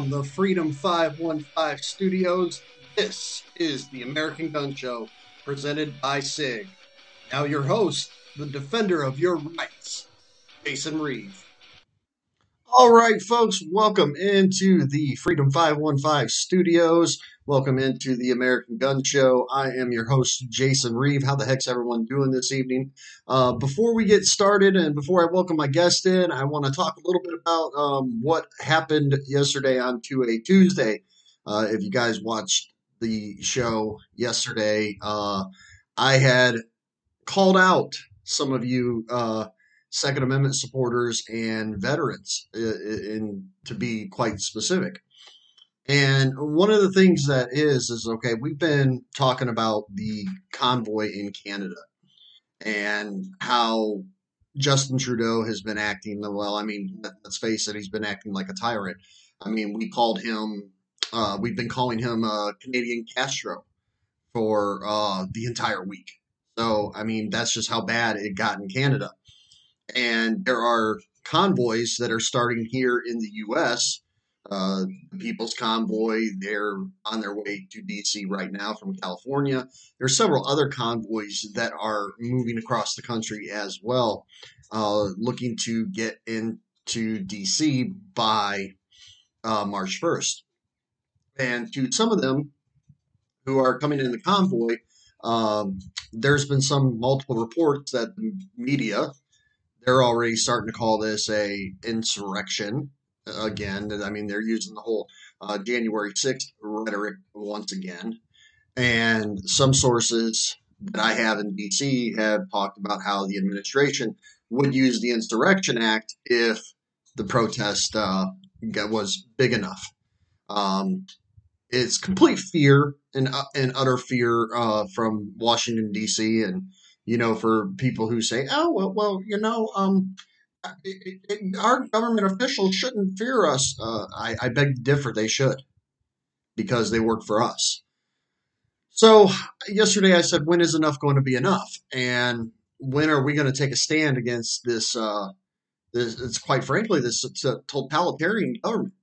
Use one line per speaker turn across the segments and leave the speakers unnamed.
From the Freedom 515 studios, this is the American Gun Show, presented by SIG. Now, your host, the defender of your rights, Jason Reeve. All right, folks, welcome into the Freedom 515 studios. Welcome into the American Gun Show. I am your host, Jason Reeve. How the heck's everyone doing this evening? Uh, before we get started and before I welcome my guest in, I want to talk a little bit about um, what happened yesterday on 2A Tuesday. Uh, if you guys watched the show yesterday, uh, I had called out some of you uh, Second Amendment supporters and veterans, uh, in, to be quite specific. And one of the things that is, is okay, we've been talking about the convoy in Canada and how Justin Trudeau has been acting. Well, I mean, let's face it, he's been acting like a tyrant. I mean, we called him, uh, we've been calling him a Canadian Castro for uh, the entire week. So, I mean, that's just how bad it got in Canada. And there are convoys that are starting here in the U.S. Uh, the People's Convoy, they're on their way to DC right now from California. There are several other convoys that are moving across the country as well, uh, looking to get into DC by uh, March 1st. And to some of them who are coming in the convoy, um, there's been some multiple reports that the media they're already starting to call this a insurrection again. I mean, they're using the whole uh, January 6th rhetoric once again. And some sources that I have in DC have talked about how the administration would use the Insurrection Act if the protest uh, was big enough. Um, it's complete fear and, uh, and utter fear uh, from Washington D.C. and you know for people who say, oh well, well you know um, it, it, our government officials shouldn't fear us. Uh, I, I beg to differ. They should, because they work for us. So yesterday I said, when is enough going to be enough? And when are we going to take a stand against this? Uh, this it's quite frankly this totalitarian government.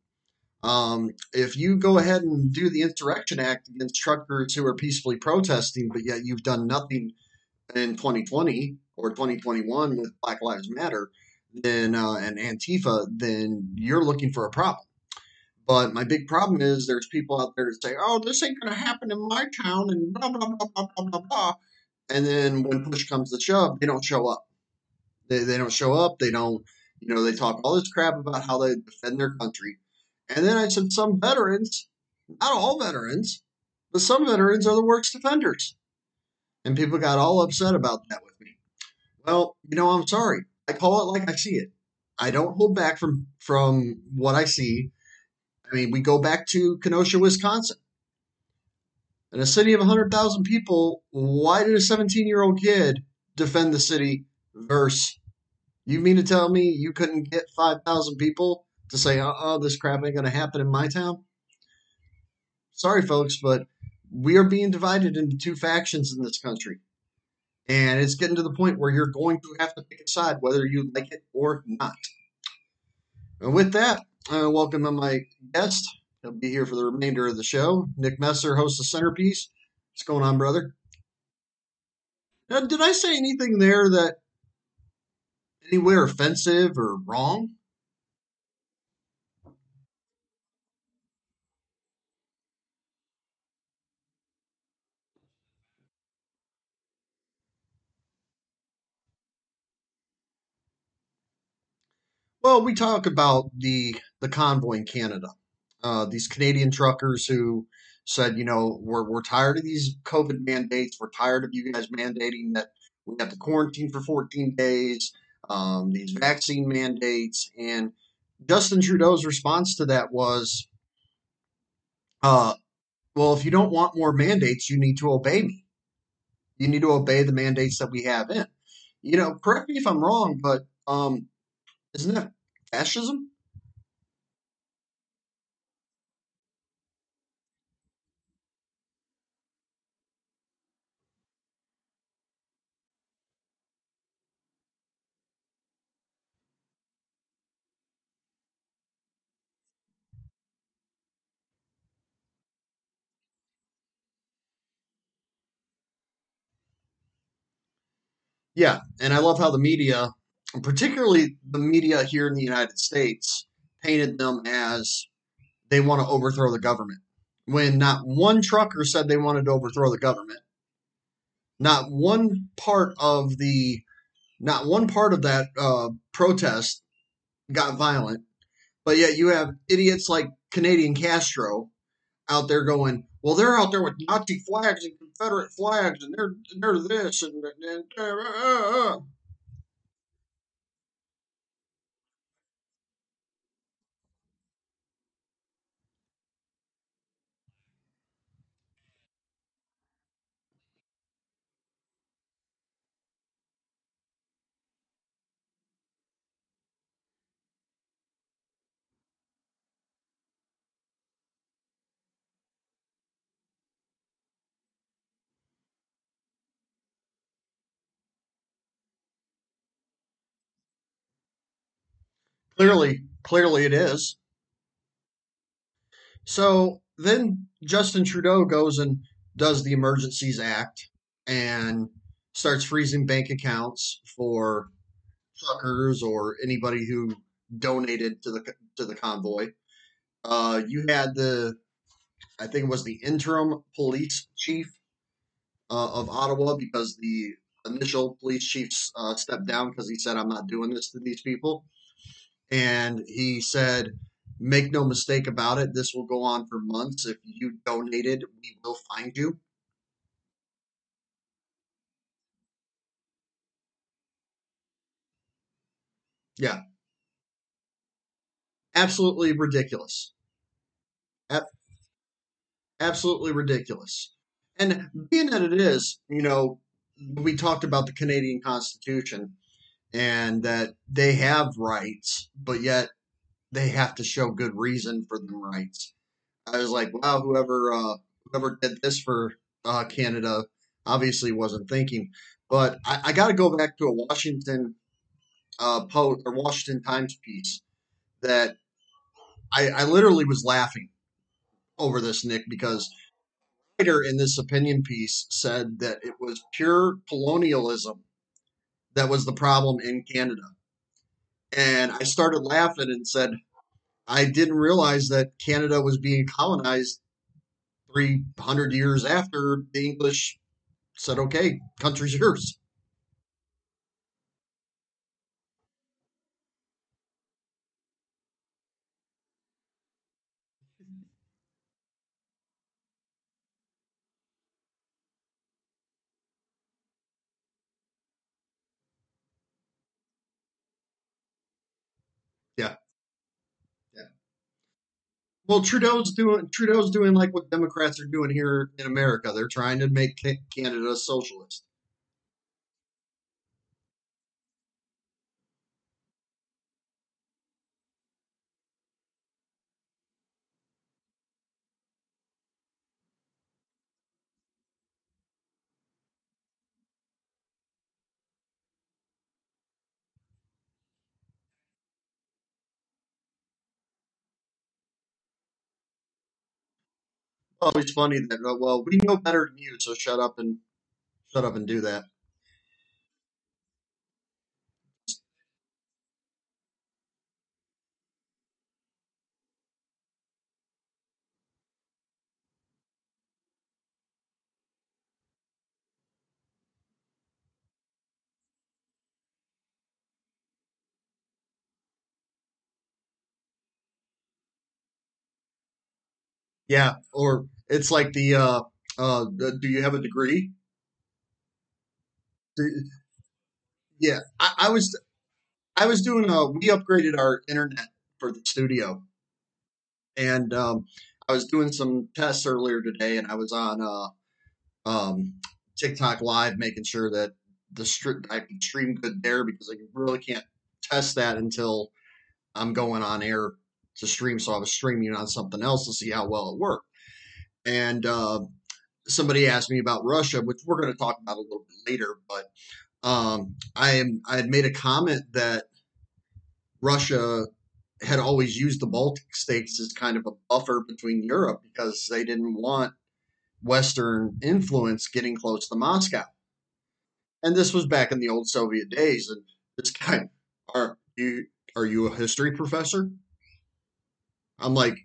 Um, if you go ahead and do the Insurrection Act against truckers who are peacefully protesting, but yet you've done nothing in 2020 or 2021 with Black Lives Matter, then uh, and Antifa, then you're looking for a problem. But my big problem is there's people out there that say, "Oh, this ain't going to happen in my town," and blah blah blah blah blah blah blah. And then when push comes to shove, they don't show up. They they don't show up. They don't. You know, they talk all this crap about how they defend their country. And then I said, some veterans, not all veterans, but some veterans are the worst defenders. And people got all upset about that with me. Well, you know, I'm sorry. I call it like I see it. I don't hold back from from what I see. I mean, we go back to Kenosha, Wisconsin. In a city of 100,000 people, why did a 17 year old kid defend the city versus You mean to tell me you couldn't get 5,000 people to say, uh uh this crap ain't going to happen in my town? Sorry, folks, but we are being divided into two factions in this country. And it's getting to the point where you're going to have to pick a side, whether you like it or not. And with that, I welcome my guest. He'll be here for the remainder of the show. Nick Messer, host of Centerpiece. What's going on, brother? Now, did I say anything there that anywhere offensive or wrong? Well, we talk about the the convoy in Canada. Uh, these Canadian truckers who said, you know, we're we're tired of these COVID mandates. We're tired of you guys mandating that we have to quarantine for 14 days. Um, these vaccine mandates and Justin Trudeau's response to that was, uh, well, if you don't want more mandates, you need to obey me. You need to obey the mandates that we have in. You know, correct me if I'm wrong, but um, isn't that fascism? Yeah, and I love how the media, particularly the media here in the United States, painted them as they want to overthrow the government. When not one trucker said they wanted to overthrow the government, not one part of the, not one part of that uh, protest got violent, but yet you have idiots like Canadian Castro out there going, well, they're out there with Nazi flags and Confederate flags, and they're they're this and, and uh, uh, clearly, clearly it is. So then Justin Trudeau goes and does the Emergencies Act and starts freezing bank accounts for truckers or anybody who donated to the to the convoy. Uh, you had the, I think it was the interim police chief uh, of Ottawa because the initial police chief uh, stepped down because he said, "I'm not doing this to these people," and he said, "Make no mistake about it, this will go on for months. If you donated, we will find you." Yeah, absolutely ridiculous. Absolutely ridiculous. And being that it is, you know, we talked about the Canadian Constitution and that they have rights, but yet they have to show good reason for the rights. I was like, wow, whoever uh, whoever did this for uh, Canada obviously wasn't thinking. But I, I got to go back to a Washington uh, Post or Washington Times piece that I, I literally was laughing over this, Nick, because writer in this opinion piece said that it was pure colonialism that was the problem in Canada. And I started laughing and said, I didn't realize that Canada was being colonized 300 years after the English said, okay, country's yours. Yeah. Yeah. Well, Trudeau's doing Trudeau's doing like what Democrats are doing here in America. They're trying to make Canada socialist. Always funny that uh, well, we know better than you, so shut up and shut up and do that. Yeah, or it's like the uh uh do you have a degree? Do- yeah, I, I was I was doing uh we upgraded our internet for the studio and um I was doing some tests earlier today and I was on uh um TikTok live making sure that the str- I can stream good there because I really can't test that until I'm going on air to stream. So I was streaming on something else to see how well it worked. And uh, somebody asked me about Russia, which we're going to talk about a little bit later. But um, I am I had made a comment that Russia had always used the Baltic states as kind of a buffer between Europe because they didn't want Western influence getting close to Moscow. And this was back in the old Soviet days. And this guy, are you are you a history professor? I'm like,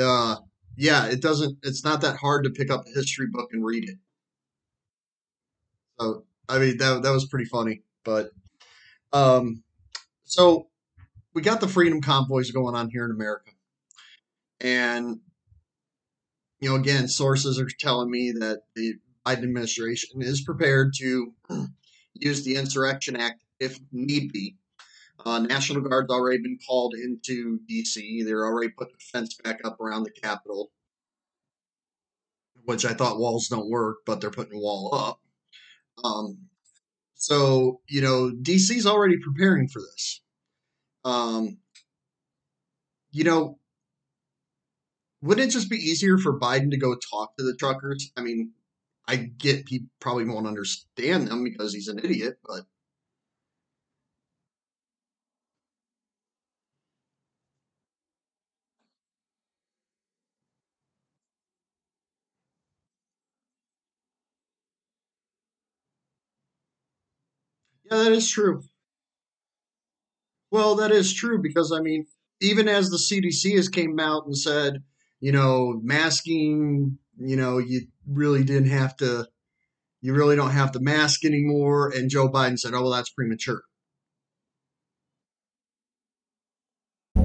uh, yeah, it doesn't. It's not that hard to pick up a history book and read it. So I mean, that that was pretty funny. But um, so we got the freedom convoys going on here in America, and you know, again, sources are telling me that the Biden administration is prepared to use the Insurrection Act if need be. Uh, National Guard's already been called into D.C. They're already putting the fence back up around the Capitol, which I thought walls don't work, but they're putting a wall up. Um, so you know, D.C.'s already preparing for this. Um, you know, wouldn't it just be easier for Biden to go talk to the truckers? I mean, I get he probably won't understand them because he's an idiot, but yeah, that is true. Well, that is true because I mean, even as the CDC has came out and said, you know, masking, you know, you really didn't have to, you really don't have to mask anymore, and Joe Biden said, oh well, that's premature.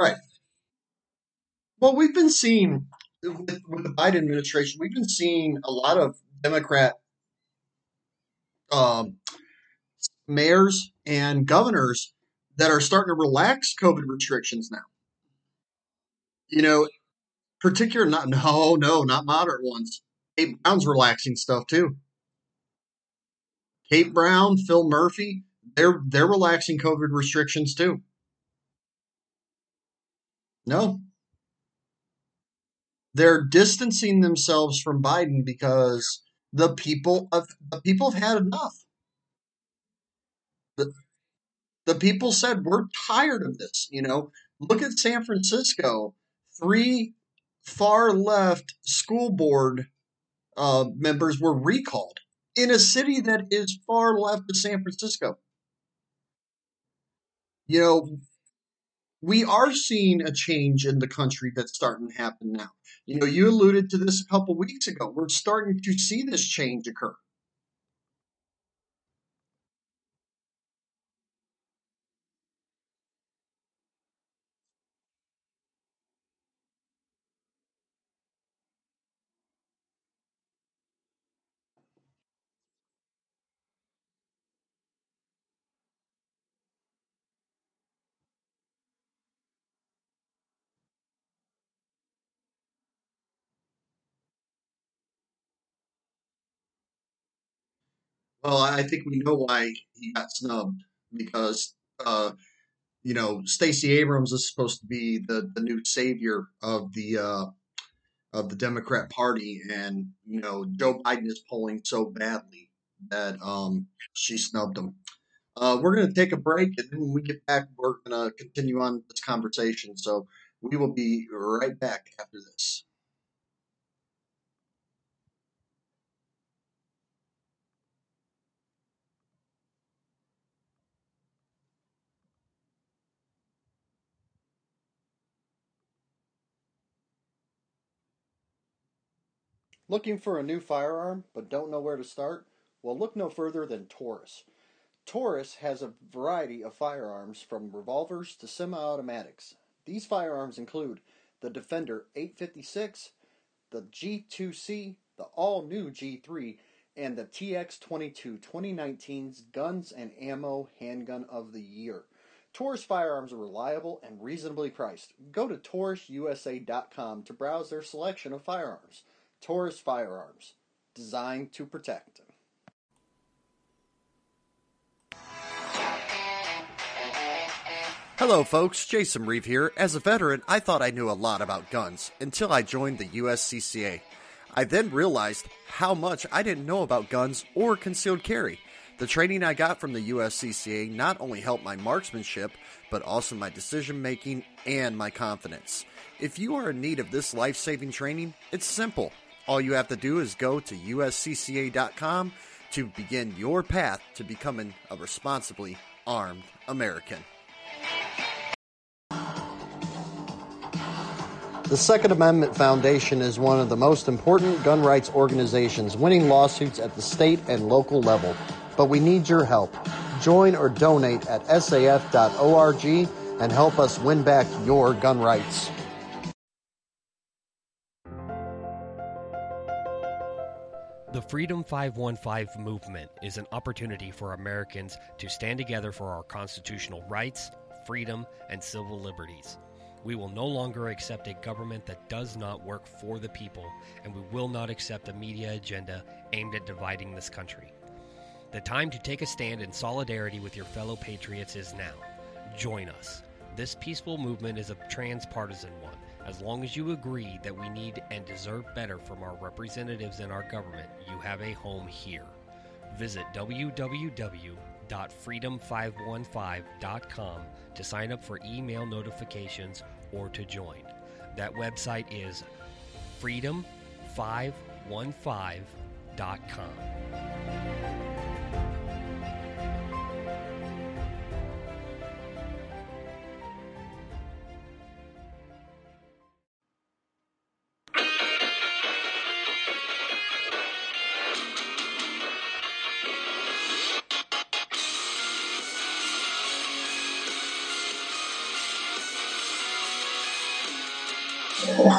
Right. Well, we've been seeing with, with the Biden administration, we've been seeing a lot of Democrat um, mayors and governors that are starting to relax COVID restrictions now. You know, particular not no no not moderate ones. Kate Brown's relaxing stuff too. Kate Brown, Phil Murphy, they're they're relaxing COVID restrictions too. No, they're distancing themselves from Biden because the people of the people have had enough. The, the people said we're tired of this. You know, look at San Francisco. Three far left school board uh, members were recalled in a city that is far left of San Francisco. You know, we are seeing a change in the country that's starting to happen now. You know, you alluded to this a couple weeks ago. We're starting to see this change occur. Well, I think we know why he got snubbed because, uh, you know, Stacey Abrams is supposed to be the, the new savior of the uh, of the Democrat Party, and you know, Joe Biden is polling so badly that um, she snubbed him. Uh, we're going to take a break, and then when we get back, we're going to continue on this conversation. So we will be right back after this.
Looking for a new firearm but don't know where to start? Well, look no further than Taurus. Taurus has a variety of firearms from revolvers to semi automatics. These firearms include the Defender 856, the G2C, the all new G3, and the TX22 2019's Guns and Ammo Handgun of the Year. Taurus firearms are reliable and reasonably priced. Go to taurususa.com to browse their selection of firearms. Taurus Firearms, designed to protect.
Hello, folks. Jason Reeve here. As a veteran, I thought I knew a lot about guns until I joined the USCCA. I then realized how much I didn't know about guns or concealed carry. The training I got from the USCCA not only helped my marksmanship, but also my decision making and my confidence. If you are in need of this life saving training, it's simple. All you have to do is go to uscca.com to begin your path to becoming a responsibly armed American.
The Second Amendment Foundation is one of the most important gun rights organizations, winning lawsuits at the state and local level. But we need your help. Join or donate at saf.org and help us win back your gun rights.
The Freedom 515 movement is an opportunity for Americans to stand together for our constitutional rights, freedom, and civil liberties. We will no longer accept a government that does not work for the people, and we will not accept a media agenda aimed at dividing this country. The time to take a stand in solidarity with your fellow patriots is now. Join us. This peaceful movement is a transpartisan one as long as you agree that we need and deserve better from our representatives in our government, you have a home here. Visit www.freedom515.com to sign up for email notifications or to join. That website is freedom515.com.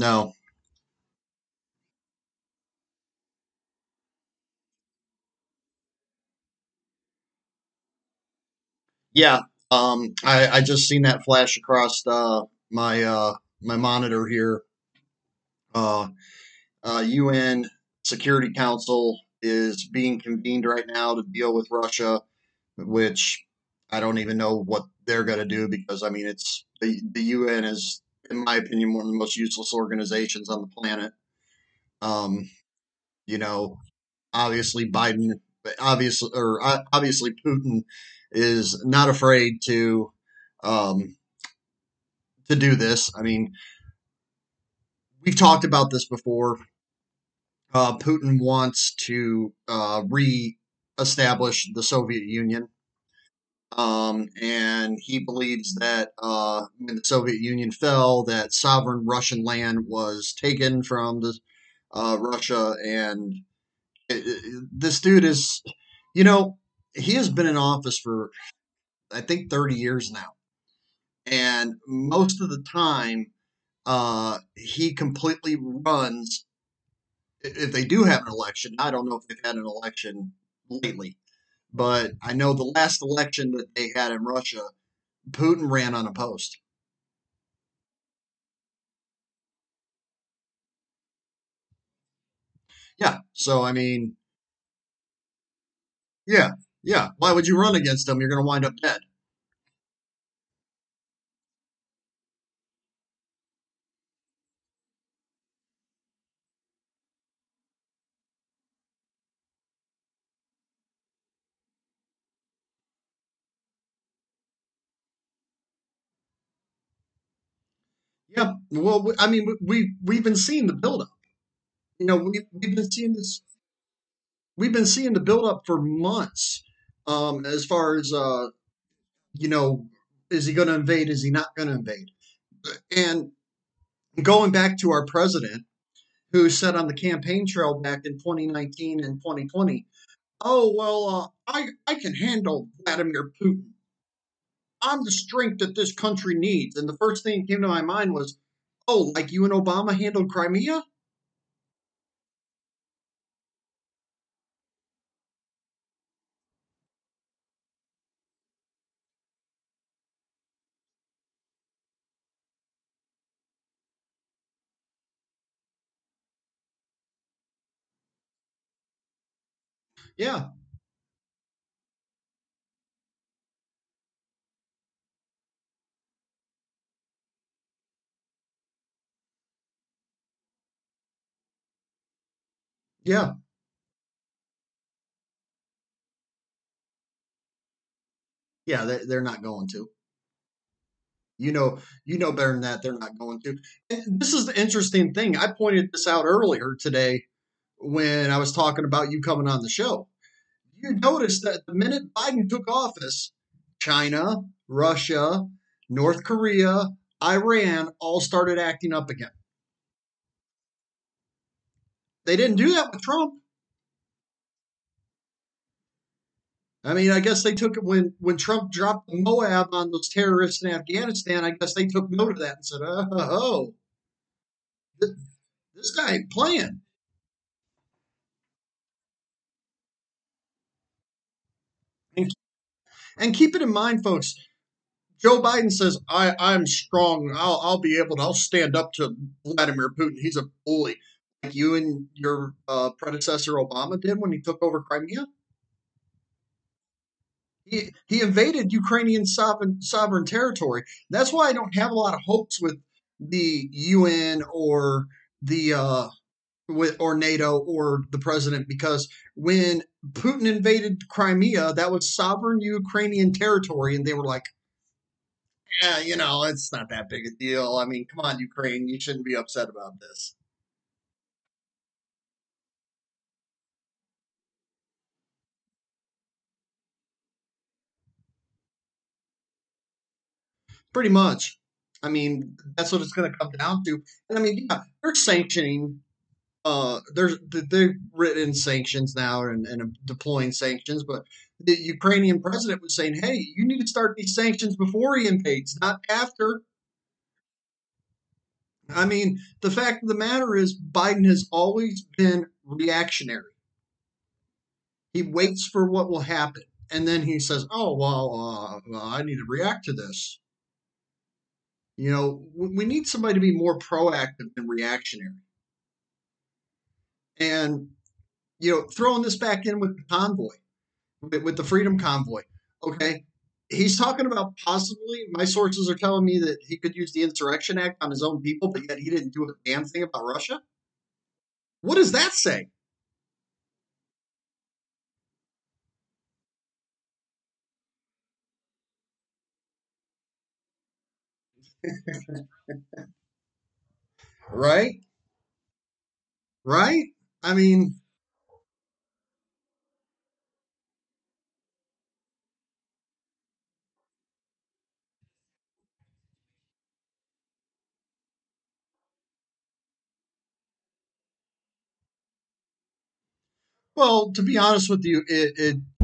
No. Yeah. Um, I, I just seen that flash across uh, my uh, my monitor here. Uh, uh, UN Security Council is being convened right now to deal with Russia, which I don't even know what they're going to do because I mean it's the the UN is, in my opinion, one of the most useless organizations on the planet. Um, you know, obviously Biden, obviously or uh, obviously Putin is not afraid to um, to do this. I mean, we've talked about this before. Uh, Putin wants to uh, re-establish the Soviet Union, um, and he believes that uh, when the Soviet Union fell, that sovereign Russian land was taken from the uh, Russia, and it, it, this dude is, you know, he has been in office for I think 30 years now. And most of the time, uh, he completely runs. If they do have an election, I don't know if they've had an election lately, but I know the last election that they had in Russia, Putin ran unopposed. Yeah. So, I mean, yeah, yeah. Why would you run against him? You're going to wind up dead. Yeah. Well, I mean, we we've been seeing the buildup. You know, we we've been seeing this. We've been seeing the buildup for months. Um, as far as uh, you know, is he going to invade? Is he not going to invade? And going back to our president, who said on the campaign trail back in 2019 and 2020, "Oh well, uh, I I can handle Vladimir Putin. I'm the strength that this country needs." And the first thing that came to my mind was, "Oh, like you and Obama handled Crimea." Yeah, yeah, yeah. They, they're not going to. You know, you know better than that. They're not going to. And this is the interesting thing. I pointed this out earlier today when I was talking about you coming on the show. You noticed that the minute Biden took office, China, Russia, North Korea, Iran all started acting up again. They didn't do that with Trump. I mean, I guess they took it when when Trump dropped the MOAB on those terrorists in Afghanistan. I guess they took note of that and said, "Oh, oh, oh this, this guy ain't playing." And, and keep it in mind, folks. Joe Biden says, "I I'm strong. I'll I'll be able to. I'll stand up to Vladimir Putin. He's a bully, like you and your uh, predecessor Obama did when he took over Crimea." He, he invaded Ukrainian sovereign, sovereign territory. That's why I don't have a lot of hopes with the UN or the uh, with or NATO or the president because when Putin invaded Crimea, that was sovereign Ukrainian territory, and they were like, "Yeah, you know, it's not that big a deal. I mean, come on, Ukraine, you shouldn't be upset about this." Pretty much. I mean, that's what it's going to come down to. And I mean, yeah, they're sanctioning uh, there's they've written sanctions now and, and deploying sanctions, but the Ukrainian president was saying, "Hey, you need to start these sanctions before he invades, not after." I mean, the fact of the matter is, Biden has always been reactionary. He waits for what will happen, and then he says, "Oh well, uh, well I need to react to this." You know, we need somebody to be more proactive than reactionary. And you know, throwing this back in with the convoy, with, the Freedom Convoy. Okay, he's talking about possibly. My sources are telling me that he could use the Insurrection Act on his own people, but yet he didn't do a damn thing about Russia. What does that say? Right? Right? I mean, well, to be honest with you, it, it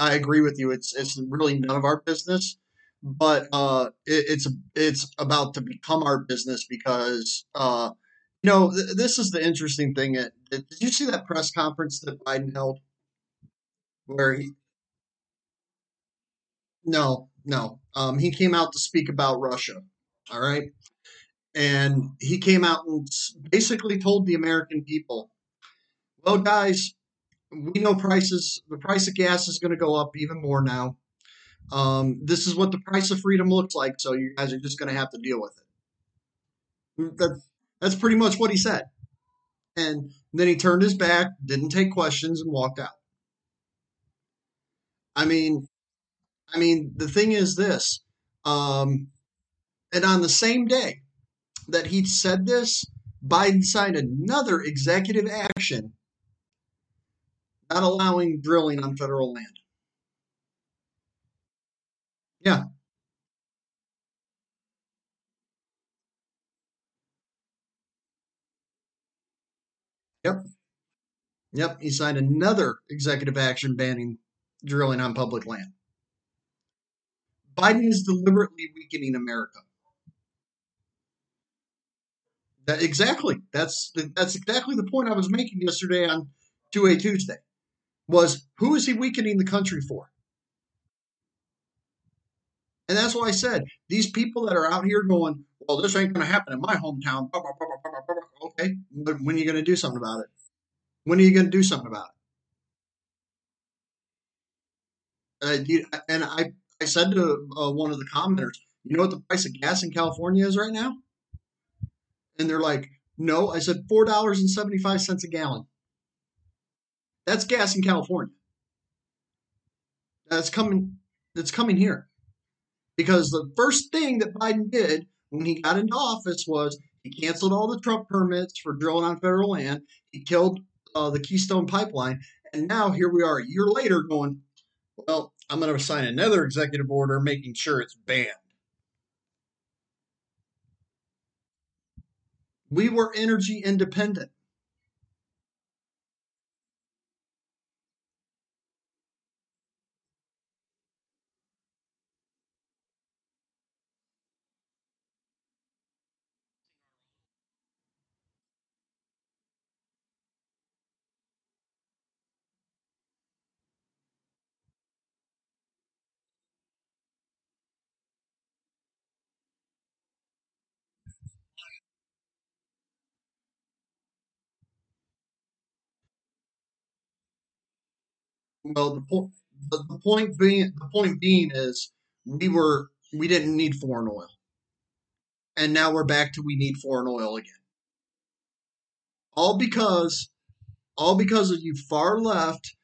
I agree with you. It's it's really none of our business, but uh, it, it's it's about to become our business because uh, you know th- this is the interesting thing. It, it- did you see that press conference that Biden held where he? No, no. Um, he came out to speak about Russia. All right, and he came out and basically told the American people, "Well, guys, we know prices. The price of gas is going to go up even more now." Um, this is what the price of freedom looks like, so you guys are just going to have to deal with it. That, that's pretty much what he said. And then he turned his back, didn't take questions, and walked out. I mean, I mean, the thing is this, um, and on the same day that he said this, Biden signed another executive action not allowing drilling on federal land. Yeah, yep, yep. He signed another executive action banning drilling on public land. Biden is deliberately weakening America. That exactly. That's that's exactly the point I was making yesterday on 2A Tuesday. Was who is he weakening the country for? And that's why I said these people that are out here going, well, this ain't going to happen in my hometown. Okay, but when are you going to do something about it? When are you going to do something about it? Uh, and I, I said to uh, one of the commenters, you know what the price of gas in California is right now? And they're like, no. I said four dollars and seventy five cents a gallon. That's gas in California. That's coming. That's coming here because the first thing that Biden did when he got into office was he canceled all the Trump permits for drilling on federal land. He killed uh, the Keystone Pipeline, and now here we are a year later, going, well, I'm going to sign another executive order making sure it's banned. We were energy independent. Well, the, po- the, the point being the point being is we were we didn't need foreign oil, and now we're back to we need foreign oil again. All because all because of you far left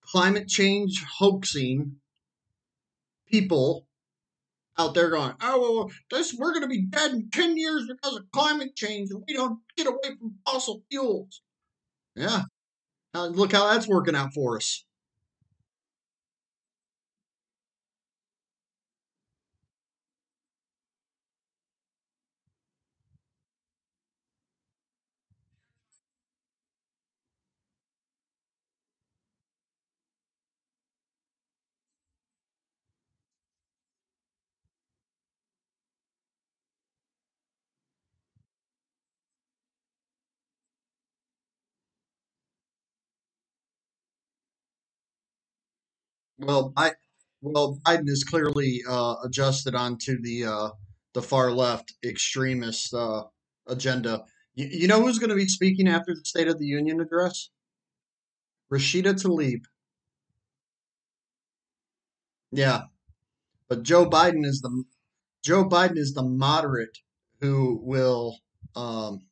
climate change hoaxing people out there going, oh, well, this we're going to be dead in ten years because of climate change, and we don't get away from fossil fuels. Yeah, uh, look how that's working out for us. Well, I well Biden is clearly uh, adjusted onto the uh, the far left extremist uh, agenda. You, you know who's going to be speaking after the State of the Union address? Rashida Tlaib. Yeah, but Joe Biden is the Joe Biden is the moderate who will um,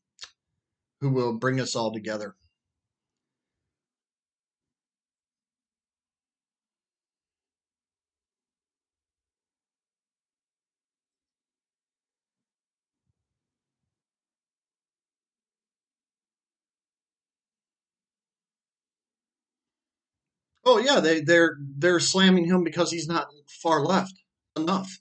who will bring us all together. Oh yeah, they they're they're slamming him because he's not far left enough.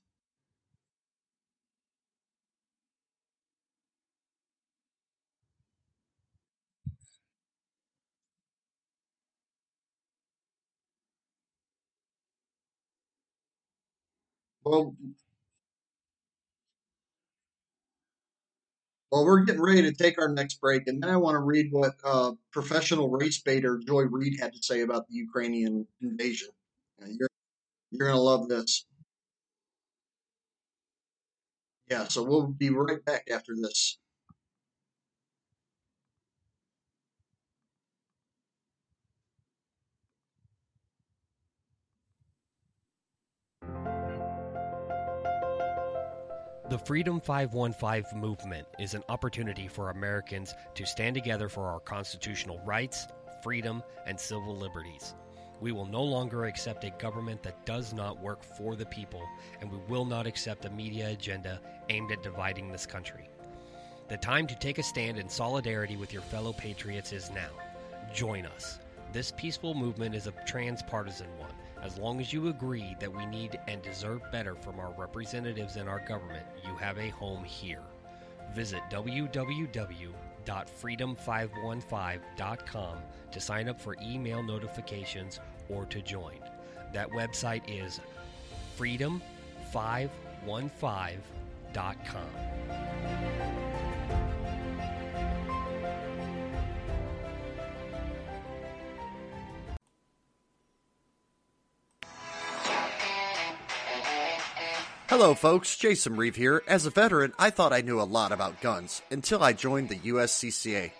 Well, well, we're getting ready to take our next break, and then I want to read what uh, professional race baiter Joy Reid had to say about the Ukrainian invasion. You're you're gonna love this. Yeah, so we'll be right back after this.
The Freedom 515 movement is an opportunity for Americans to stand together for our constitutional rights, freedom, and civil liberties. We will no longer accept a government that does not work for the people, and we will not accept a media agenda aimed at dividing this country. The time to take a stand in solidarity with your fellow patriots is now. Join us. This peaceful movement is a transpartisan. As long as you agree that we need and deserve better from our representatives in our government, you have a home here. Visit www.freedom515.com to sign up for email notifications or to join. That website is freedom515.com.
Hello, folks. Jason Reeve here. As a veteran, I thought I knew a lot about guns until I joined the USCCA.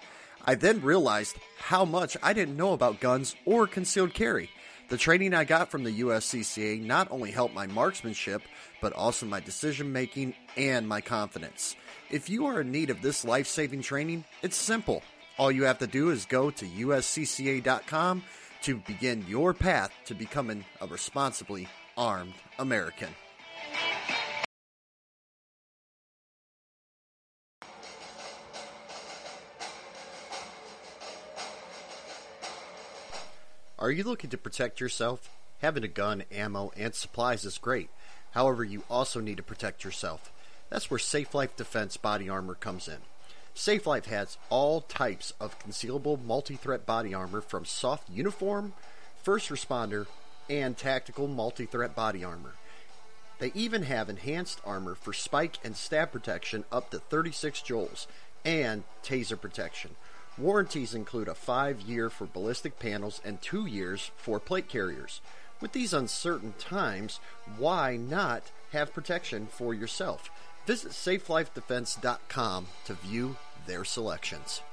I then realized how much I didn't know about guns or concealed carry. The training I got from the USCCA not only helped my marksmanship, but also my decision making and my confidence. If you are in need of this life saving training, it's simple. All you have to do is go to uscca.com to begin your path to becoming a responsibly armed American. Are you looking to protect yourself? Having a gun, ammo, and supplies is great. However, you also need to protect yourself. That's where Safe Life Defense body armor comes in. Safe Life has all types of concealable multi threat body armor from soft uniform, first responder, and tactical multi threat body armor. They even have enhanced armor for spike and stab protection up to 36 joules and taser protection. Warranties include a five year for ballistic panels and two years for plate carriers. With these uncertain times, why not have protection for yourself? Visit safelifedefense.com to view their selections.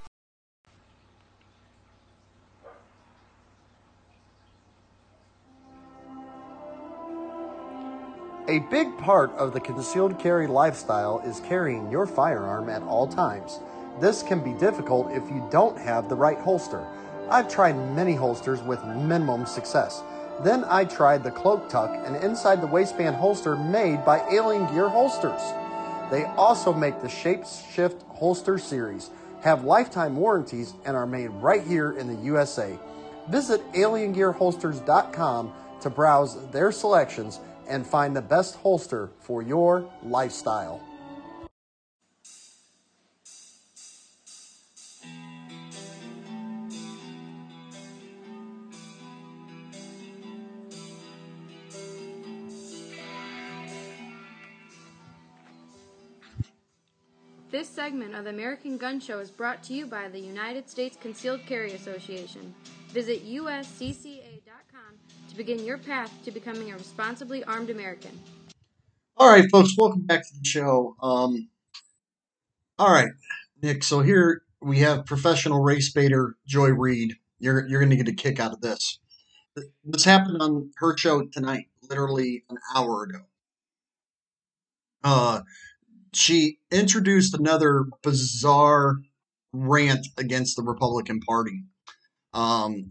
A big part of the concealed carry lifestyle is carrying your firearm at all times. This can be difficult if you don't have the right holster. I've tried many holsters with minimum success. Then I tried the Cloak Tuck, and inside the waistband holster made by Alien Gear Holsters. They also make the Shape Shift Holster series, have lifetime warranties, and are made right here in the USA. Visit aliengearholsters.com to browse their selections and find the best holster for your lifestyle.
This segment of the American Gun Show is brought to you by the United States Concealed Carry Association. Visit uscca.com to begin your path to becoming a responsibly armed American.
All right, folks, welcome back to the show. Um, all right, Nick. So here we have professional race baiter Joy Reid. You're you're going to get a kick out of this. This happened on her show tonight, literally an hour ago. Uh, she introduced another bizarre rant against the Republican Party. Um,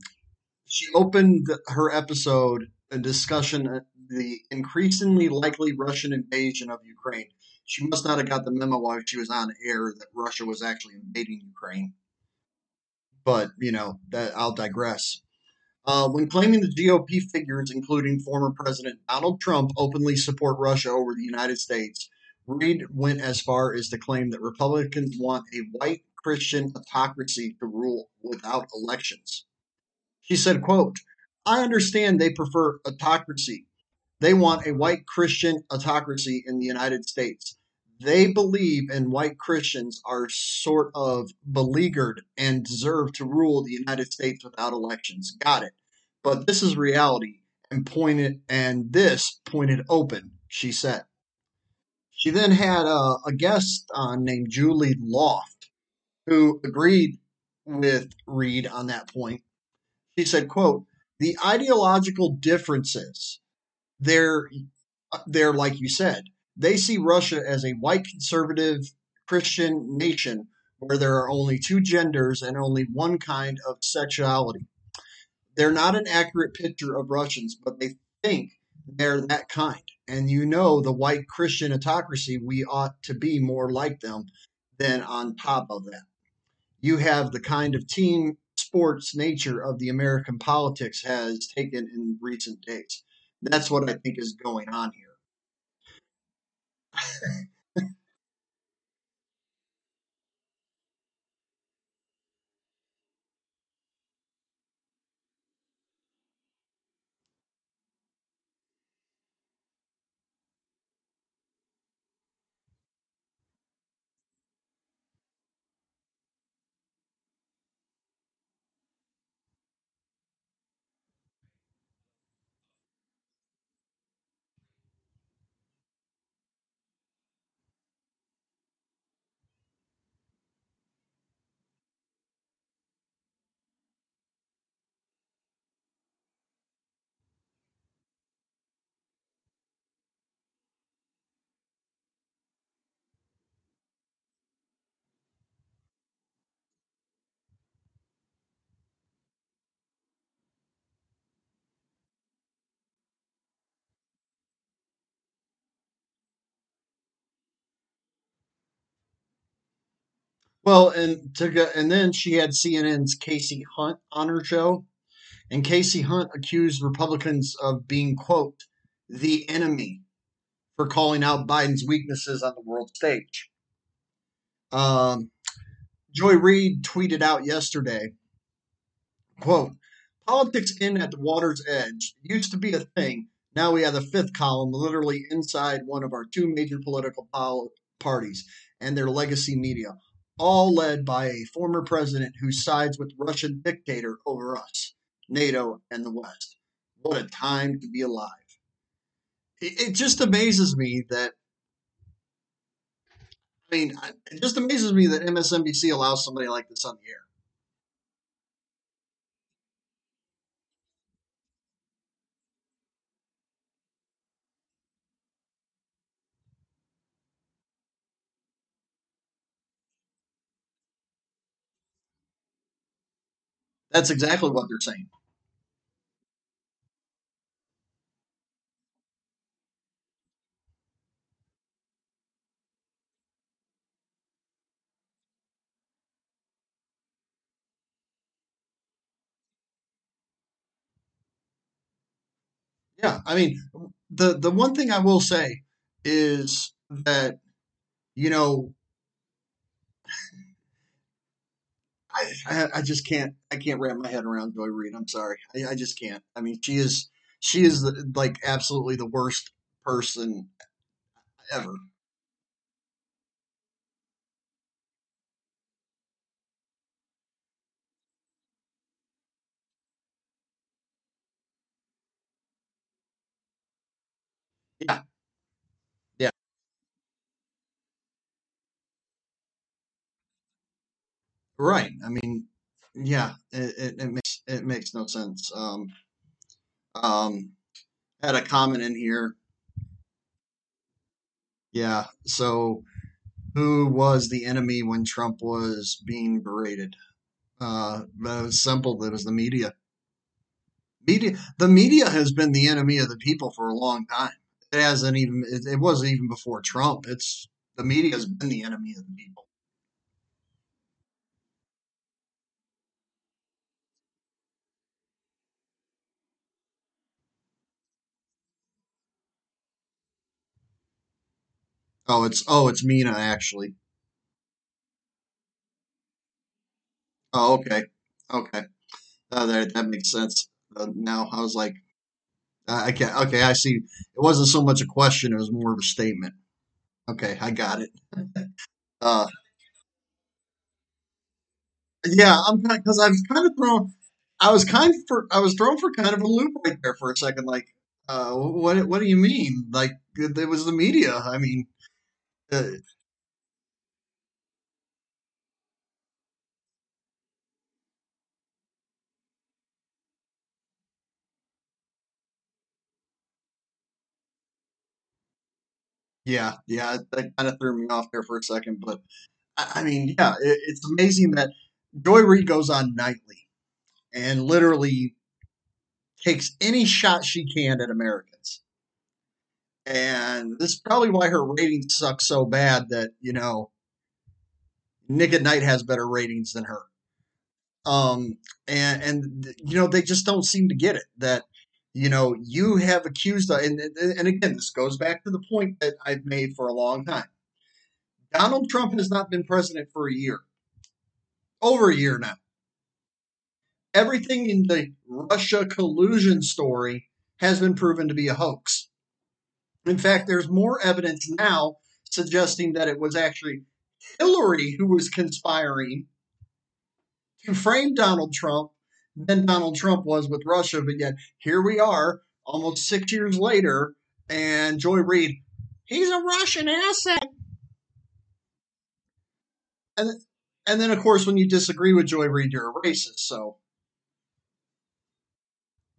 she opened her episode a discussion the increasingly likely Russian invasion of Ukraine. She must not have got the memo while she was on air that Russia was actually invading Ukraine. But you know that I'll digress. Uh, when claiming the GOP figures, including former President Donald Trump, openly support Russia over the United States, Reid went as far as to claim that Republicans want a white Christian autocracy to rule without elections. She said, quote, I understand they prefer autocracy. They want a white Christian autocracy in the United States. They believe in white Christians are sort of beleaguered and deserve to rule the United States without elections. Got it. But this is reality and pointed and this pointed open, she said. She then had a, a guest on named Julia Ioffe, who agreed with Reid on that point. She said, quote, the ideological differences, they're, they're like you said, they see Russia as a white conservative Christian nation where there are only two genders and only one kind of sexuality. They're not an accurate picture of Russians, but they think they're that kind. And you know, the white Christian autocracy, we ought to be more like them than on top of that. You have the kind of team sports nature of the American politics has taken in recent days. That's what I think is going on here. Well, and to go, and then she had CNN's Kasie Hunt on her show, and Kasie Hunt accused Republicans of being quote the enemy for calling out Biden's weaknesses on the world stage. Um, Joy Reid tweeted out yesterday, quote, politics in at the water's edge used to be a thing. Now we have the fifth column literally inside one of our two major political pol- parties and their legacy media all led by a former president who sides with Russian dictator over us, NATO, and the West. What a time to be alive. It, it just amazes me that, I mean, it just amazes me that MSNBC allows somebody like this on the air. That's exactly what they're saying. Yeah, I mean, the the one thing I will say is that you know I, I, just can't I can't wrap my head around Joy Reid. I'm sorry, I, I just can't. I mean, she is she is the, like absolutely the worst person ever. Yeah, right. I mean, yeah, it, it, it makes it makes no sense. Um, um, had a comment in here. Yeah, so who was the enemy when Trump was being berated? Uh, it was simple. It was the media. Media. The media has been the enemy of the people for a long time. It hasn't even. It, it wasn't even before Trump. It's the media has been the enemy of the people. Oh, it's oh, it's Mina actually. Oh, okay, okay. Uh, that that makes sense. Uh, now I was like, uh, I can't. Okay, I see. It wasn't so much a question; it was more of a statement. Okay, I got it. Uh, yeah, I'm kind because I was kind of thrown. I was kind of for I was thrown for kind of a loop right there for a second. Like, uh, what what do you mean? Like, it was the media. I mean, yeah, yeah, that kind of threw me off there for a second. But I, I mean, yeah, it, it's amazing that Joy Reid goes on nightly and literally takes any shot she can at Americans. And this is probably why her ratings suck so bad that, you know, Nick at Night has better ratings than her. Um, and, and, you know, they just don't seem to get it that, you know, you have accused, and, and again, this goes back to the point that I've made for a long time. Donald Trump has not been president for a year, over a year now. Everything in the Russia collusion story has been proven to be a hoax. In fact, there's more evidence now suggesting that it was actually Hillary who was conspiring to frame Donald Trump than Donald Trump was with Russia. But yet, here we are, almost six years later, and Joy Reid, he's a Russian asset. And, and then, of course, when you disagree with Joy Reid, you're a racist. So,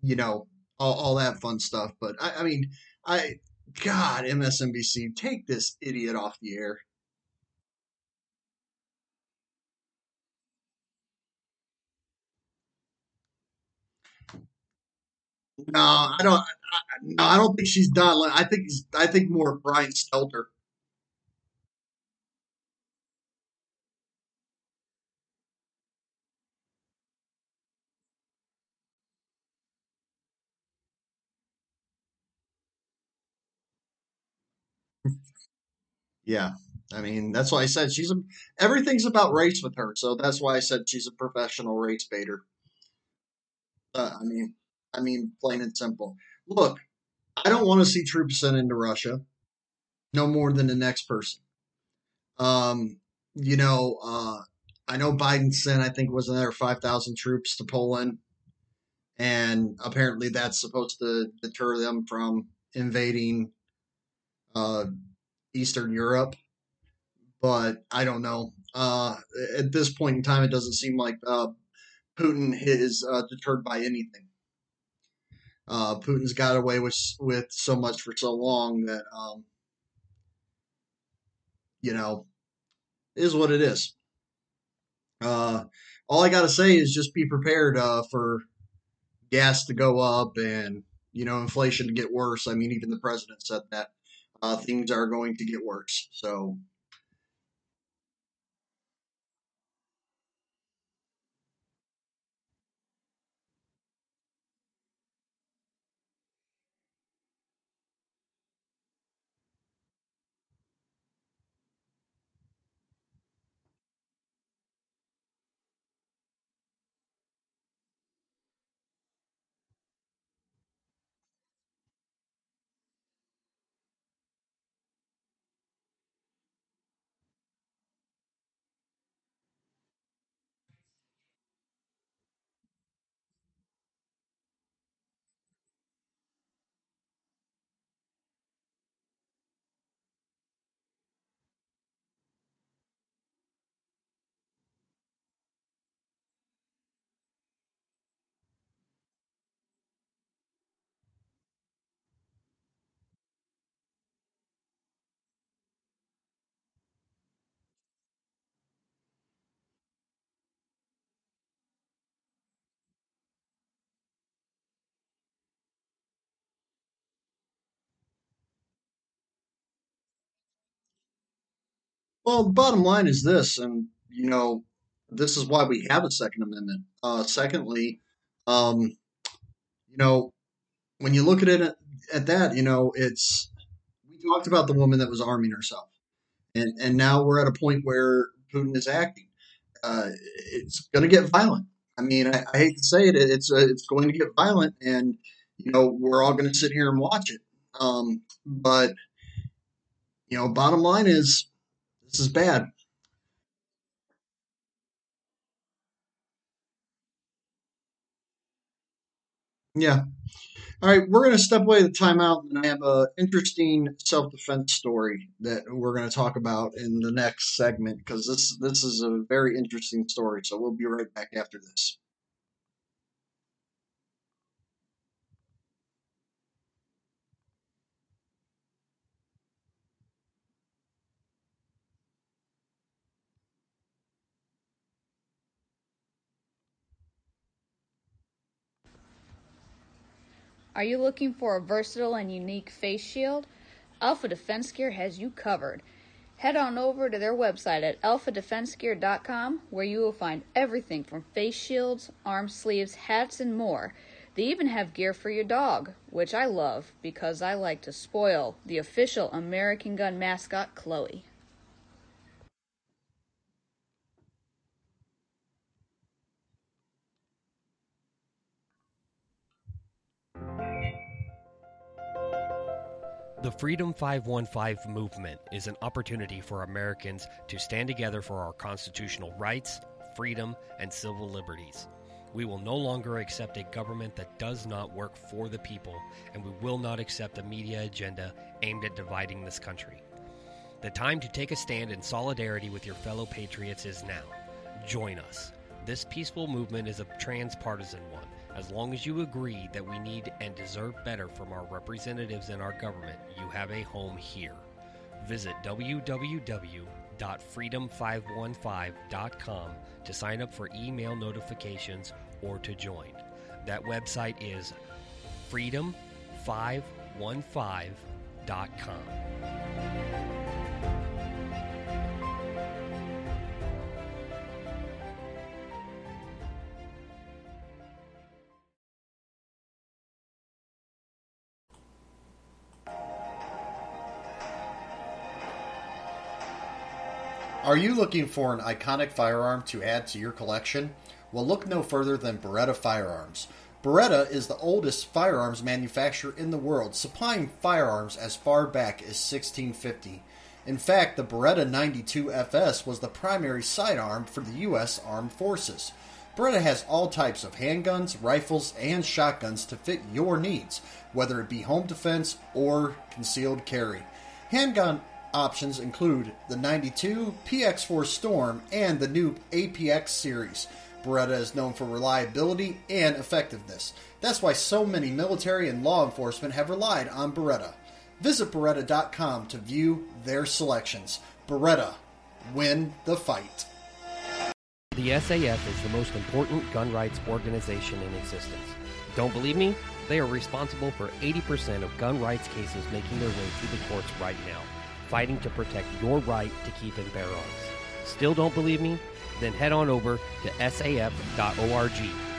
you know, all, all that fun stuff. But I, I mean, I God, MSNBC, take this idiot off the air. No, I don't. I, no, I don't think she's done. I think I think more Brian Stelter. Yeah, I mean that's why I said she's a. Everything's about race with her, so that's why I said she's a professional race baiter. Uh, I mean, I mean, plain and simple. Look, I don't want to see troops sent into Russia, no more than the next person. Um, you know, uh, I know Biden sent, I think, was another five thousand troops to Poland, and apparently that's supposed to deter them from invading uh, Eastern Europe. But I don't know. Uh, at this point in time, it doesn't seem like uh, Putin is uh, deterred by anything. Uh, Putin's got away with with so much for so long that um, you know is what it is. Uh, all I got to say is just be prepared uh, for gas to go up and you know inflation to get worse. I mean, even the president said that uh, things are going to get worse. So Well, the bottom line is this, and you know, this is why we have a Second Amendment. Uh, secondly, um, you know, when you look at it at that, you know, it's we talked about the woman that was arming herself, and and now we're at a point where Putin is acting. Uh, it's going to get violent. I mean, I, I hate to say it, it's uh, it's going to get violent, and you know, we're all going to sit here and watch it. Um, but you know, bottom line is this is bad. Yeah. All right, we're going to step away the timeout, and I have an interesting self-defense story that we're going to talk about in the next segment because this this is a very interesting story. So we'll be right back after this.
Are you looking for a versatile and unique face shield? Alpha Defense Gear has you covered. Head on over to their website at alphadefensegear.com where you will find everything from face shields, arm sleeves, hats, and more. They even have gear for your dog, which I love because I like to spoil the official American Gun mascot, Chloe.
The Freedom 515 movement is an opportunity for Americans to stand together for our constitutional rights, freedom, and civil liberties. We will no longer accept a government that does not work for the people, and we will not accept a media agenda aimed at dividing this country. The time to take a stand in solidarity with your fellow patriots is now. Join us. This peaceful movement is a transpartisan one as long as you agree that we need and deserve better from our representatives in our government, you have a home here. Visit www.freedom515.com to sign up for email notifications or to join. That website is freedom515.com.
you looking for an iconic firearm to add to your collection? Well, look no further than Beretta Firearms. Beretta is the oldest firearms manufacturer in the world, supplying firearms as far back as 1650. In fact, the Beretta 92 FS was the primary sidearm for the U.S. Armed Forces. Beretta has all types of handguns, rifles, and shotguns to fit your needs, whether it be home defense or concealed carry. Handgun options include the 92, PX4 Storm, and the new APX series. Beretta is known for reliability and effectiveness. That's why so many military and law enforcement have relied on Beretta. Visit Beretta.com to view their selections. Beretta, win the fight.
The SAF is the most important gun rights organization in existence. Don't believe me? They are responsible for 80% of gun rights cases making their way through the courts right now, fighting to protect your right to keep and bear arms. Still don't believe me? Then head on over to saf.org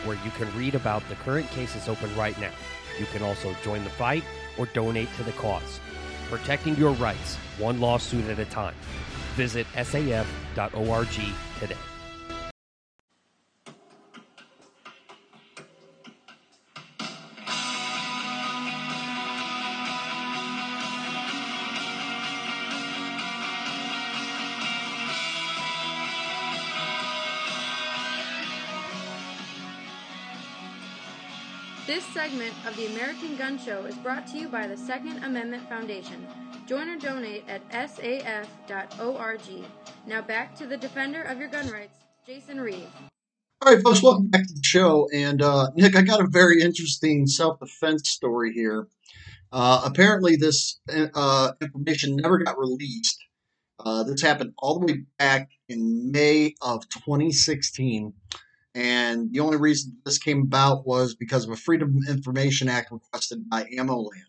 where you can read about the current cases open right now. You can also join the fight or donate to the cause. Protecting your rights, one lawsuit at a time. Visit saf.org today.
This segment of the American Gun Show is brought to you by the Second Amendment Foundation. Join or donate at saf.org. Now back to the defender of your gun rights, Jason Reeve.
All right, folks, welcome back to the show. And uh, Nick, I got a very interesting self defense story here. Uh, apparently, this uh, information never got released. Uh, this happened all the way back in May of 2016. And the only reason this came about was because of a Freedom of Information Act requested by AmmoLand.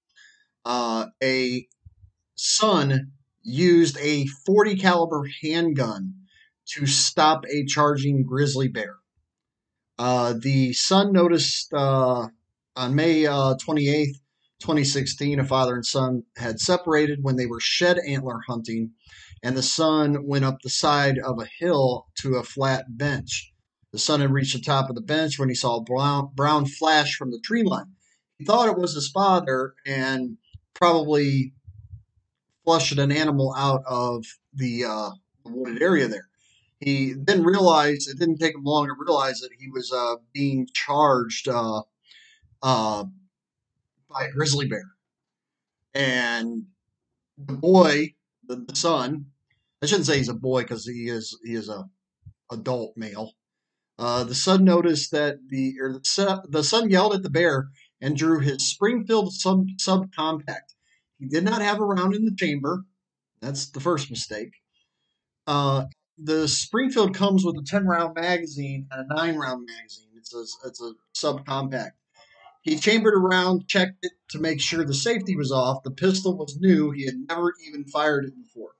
Uh, a son used a 40 caliber handgun to stop a charging grizzly bear. Uh, the son noticed uh, on May uh, 28th, 2016, a father and son had separated when they were shed antler hunting, and the son went up the side of a hill to a flat bench. The son had reached the top of the bench when he saw a brown, brown flash from the tree line. He thought it was his father and probably flushed an animal out of the uh, wooded area there. He then realized it didn't take him long to realize that he was uh, being charged uh, uh by a grizzly bear. And the boy, the, the son, I shouldn't say he's a boy because he is he is a adult male. Uh, the son noticed that the or the, the son yelled at the bear and drew his Springfield sub subcompact. He did not have a round in the chamber. That's the first mistake. Uh, the Springfield comes with a 10 round magazine and a 9 round magazine. It's a, it's a subcompact. He chambered around, checked it to make sure the safety was off. The pistol was new. He had never even fired it before.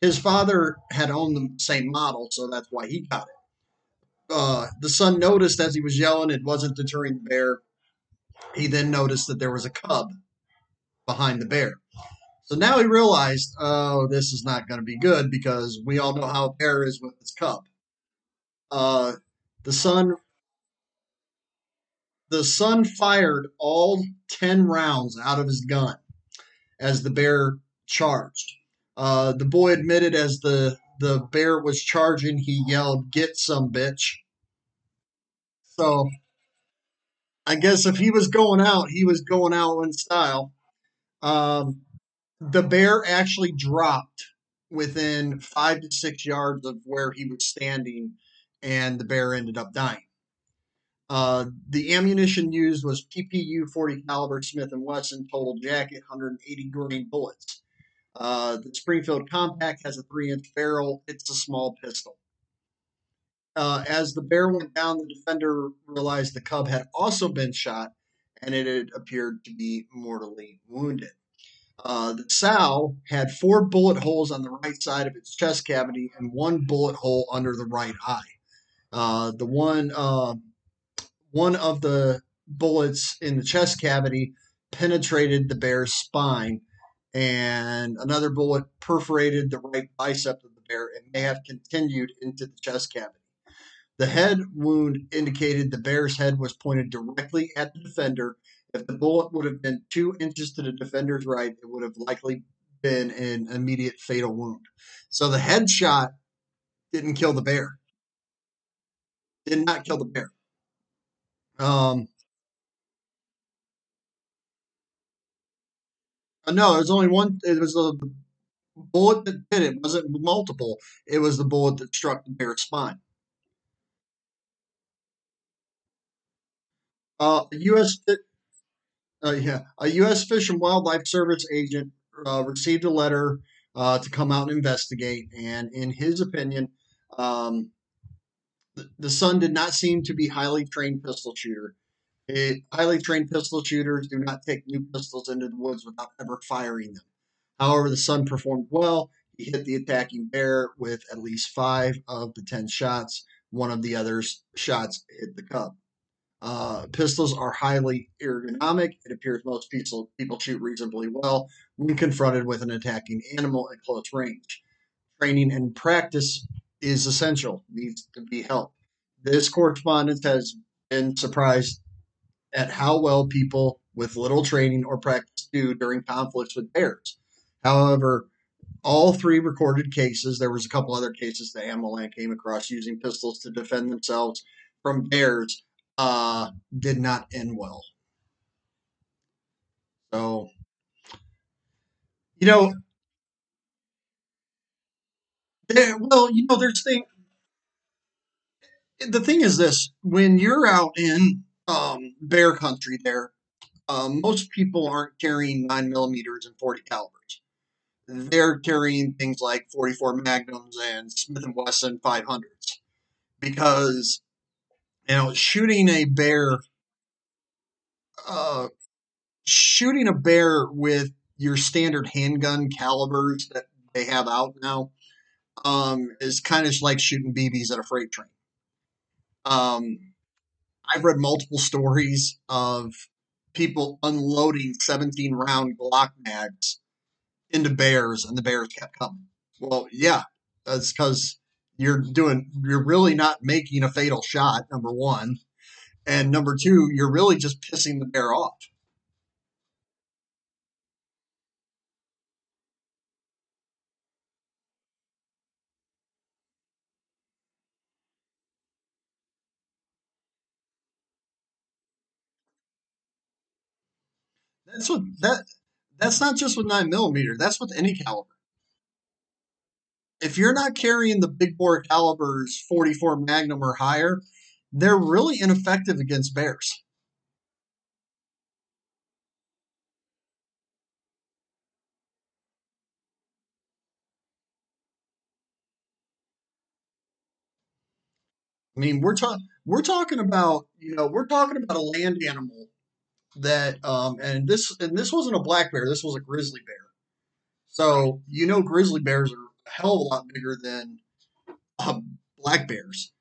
His father had owned the same model, so that's why he got it. Uh, the son noticed as he was yelling it wasn't deterring the bear. He then noticed that there was a cub behind the bear. So now he realized, oh, this is not going to be good because we all know how a bear is with its cub. Uh, the son, the son fired all 10 rounds out of his gun as the bear charged. Uh, the boy admitted as the, the bear was charging, he yelled, Get some, bitch. So I guess if he was going out, he was going out in style. Um, the bear actually dropped within five to six yards of where he was standing, and the bear ended up dying. Uh, the ammunition used was PPU 40 caliber Smith & Wesson total jacket, 180 grain bullets. Uh, the Springfield Compact has a three-inch barrel. It's a small pistol. Uh, as the bear went down, the defender realized the cub had also been shot, and it had appeared to be mortally wounded. Uh, the sow had four bullet holes on the right side of its chest cavity and one bullet hole under the right eye. Uh, the one uh, one of the bullets in the chest cavity penetrated the bear's spine, and another bullet perforated the right bicep of the bear and may have continued into the chest cavity. The head wound indicated the bear's head was pointed directly at the defender. If the bullet would have been two inches to the defender's right, it would have likely been an immediate fatal wound. So the headshot didn't kill the bear. Did not kill the bear. Um, uh, no, it was only one. It was a bullet that did it. It wasn't multiple. It was the bullet that struck the bear's spine. Uh, a U.S. Uh, yeah, a U.S. Fish and Wildlife Service agent uh, received a letter uh, to come out and investigate, and in his opinion, um, the, the son did not seem to be highly trained pistol shooter. A highly trained pistol shooters do not take new pistols into the woods without ever firing them. However, the son performed well. He hit the attacking bear with at least five of the ten shots. One of the other shots hit the cub. Uh, pistols are highly ergonomic. It appears most people, people shoot reasonably well when confronted with an attacking animal at close range. Training and practice is essential, needs to be held. This correspondence has been surprised at how well people with little training or practice do during conflicts with bears. However, all three recorded cases, there was a couple other cases that AmmoLand came across using pistols to defend themselves from bears, uh, did not end well. So, you know, there, well, you know, there's thing. The thing is this: when you're out in um, bear country, there, um, most people aren't carrying nine millimeters and forty calibers. They're carrying things like 44 Magnums and Smith and Wesson 500s because you know shooting a bear uh, shooting a bear with your standard handgun calibers that they have out now um, is kind of like shooting BBs at a freight train. Um, I've read multiple stories of people unloading 17 round Glock mags into bears, and the bears kept coming. Well, yeah, that's because you're doing, you're really not making a fatal shot, number one. And number two, you're really just pissing the bear off. That's what that that's not just with nine millimeter. That's with any caliber. If you're not carrying the big bore calibers, 44 Magnum or higher, they're really ineffective against bears. I mean, we're talking we're talking about you know we're talking about a land animal that um and this and this wasn't a black bear. This was a grizzly bear. So you know, grizzly bears are hell of a lot bigger than um, black bears.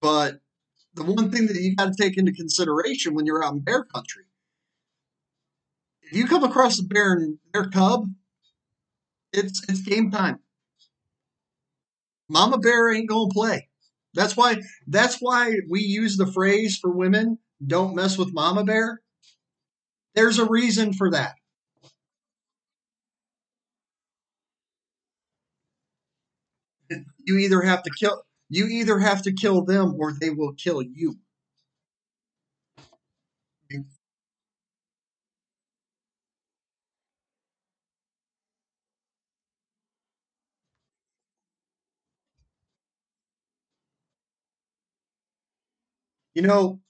But the one thing that you got to take into consideration when you're out in bear country, if you come across a bear and their cub, it's it's game time. Mama bear ain't gonna play. That's why that's why we use the phrase for women, don't mess with mama bear. There's a reason for that. You either have to kill you either have to kill them or they will kill you. You know,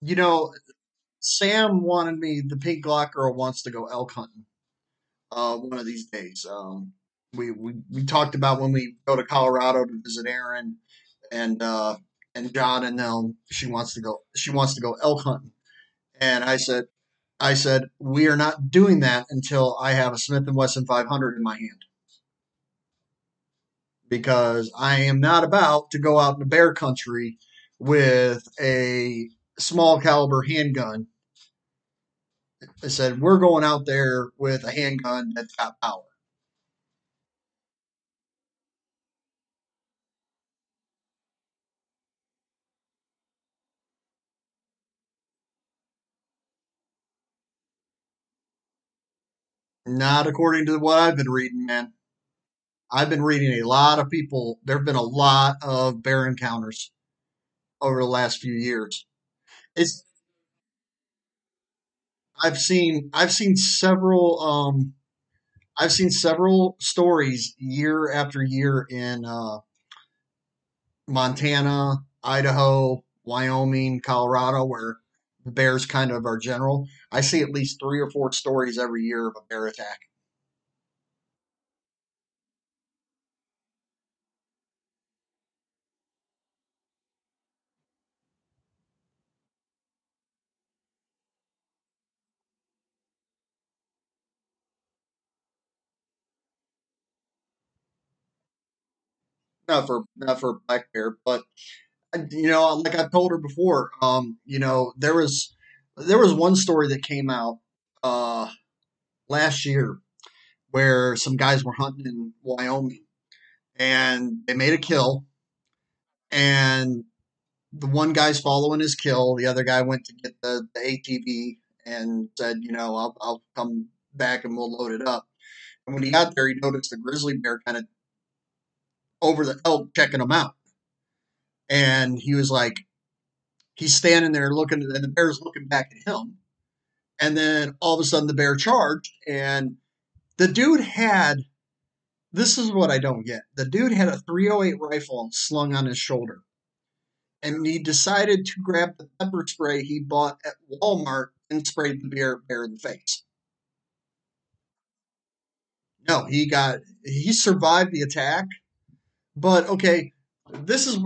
you know, Sam wanted me. The pink Glock girl wants to go elk hunting uh, one of these days. Um, we, we we talked about when we go to Colorado to visit Aaron and uh, and John and them. She wants to go. She wants to go elk hunting, and I said, I said we are not doing that until I have a Smith and Wesson 500 in my hand because I am not about to go out in the bear country with a small caliber handgun. I said, we're going out there with a handgun that's got power. Not according to what I've been reading, man. I've been reading a lot of people. There have been a lot of bear encounters over the last few years. It's I've seen I've seen several um I've seen several stories year after year in uh, Montana, Idaho, Wyoming, Colorado, where the bears kind of are general. I see at least three or four stories every year of a bear attack. Not for not for black bear, but you know, like I've told her before, um, you know, there was there was one story that came out uh, last year where some guys were hunting in Wyoming and they made a kill and the one guy's following his kill. The other guy went to get the, the ATV and said, you know, I'll, I'll come back and we'll load it up. And when he got there, he noticed the grizzly bear kind of over the elk checking him out. And he was like, he's standing there looking, and the bear's looking back at him. And then all of a sudden, the bear charged, and the dude had this is what I don't get. The dude had a 308 rifle slung on his shoulder. And he decided to grab the pepper spray he bought at Walmart and sprayed the bear, bear in the face. No, he got he survived the attack. But okay, this is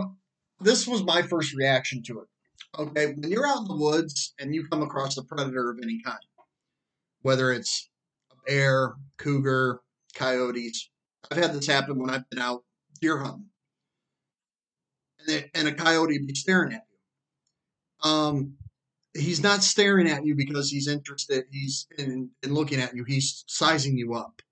this was my first reaction to it. Okay, when you're out in the woods and you come across a predator of any kind, whether it's a bear, cougar, coyotes, I've had this happen when I've been out deer hunting, and, they, and a coyote be staring at you. Um, he's not staring at you because he's interested. He's in, in looking at you. He's sizing you up.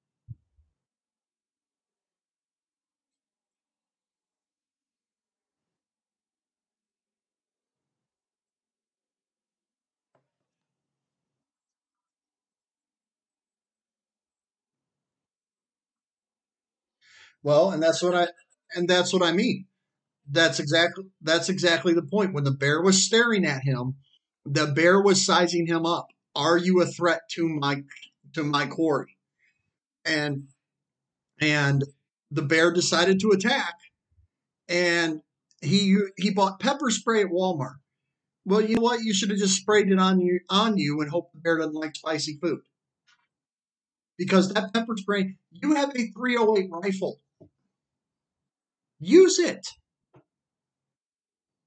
Well, and that's what I and that's what I mean. That's exactly that's exactly the point. When the bear was staring at him, the bear was sizing him up. Are you a threat to my to my quarry? And and the bear decided to attack and he he bought pepper spray at Walmart. Well, you know what? You should have just sprayed it on you on you and hope the bear doesn't like spicy food. Because that pepper spray, you have a 308 rifle. Use it.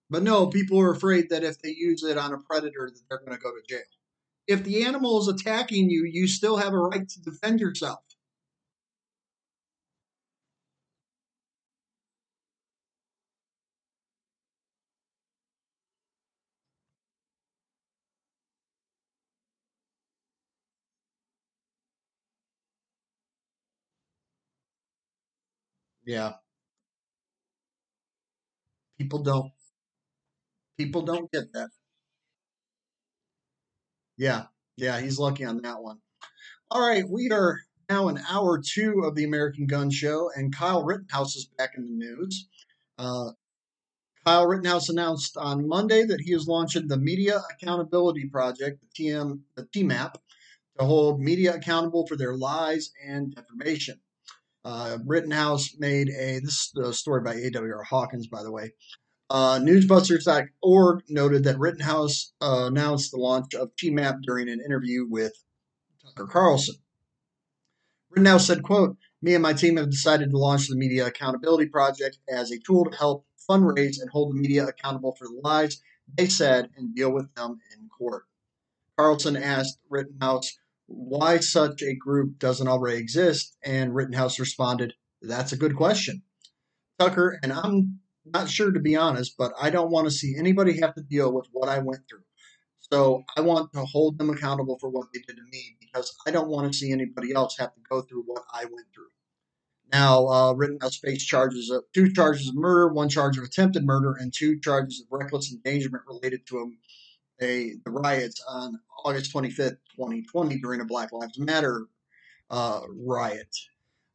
But no, people are afraid that if they use it on a predator, that they're going to go to jail. If the animal is attacking you, you still have a right to defend yourself. Yeah. People don't. People don't get that. Yeah. Yeah, he's lucky on that one. All right, we are now in hour two of the American Gun Show, and Kyle Rittenhouse is back in the news. Uh, Kyle Rittenhouse announced on Monday that he is launching the Media Accountability Project, the TM, the TMAP, to hold media accountable for their lies and defamation. Uh, Rittenhouse made a this is a story by A.W.R. Hawkins, by the way. Uh, Newsbusters.org noted that Rittenhouse uh, announced the launch of TMAP during an interview with Tucker Carlson. Rittenhouse said, quote, Me and my team have decided to launch the Media Accountability Project as a tool to help fundraise and hold the media accountable for the lies they said and deal with them in court. Carlson asked Rittenhouse why such a group doesn't already exist, and Rittenhouse responded, That's a good question. Tucker, and I'm not sure to be honest, but I don't want to see anybody have to deal with what I went through. So I want to hold them accountable for what they did to me because I don't want to see anybody else have to go through what I went through. Now, uh, Rittenhouse faced charges of two charges of murder, one charge of attempted murder, and two charges of reckless endangerment related to the riots on August 25th, 2020, during a Black Lives Matter uh, riot.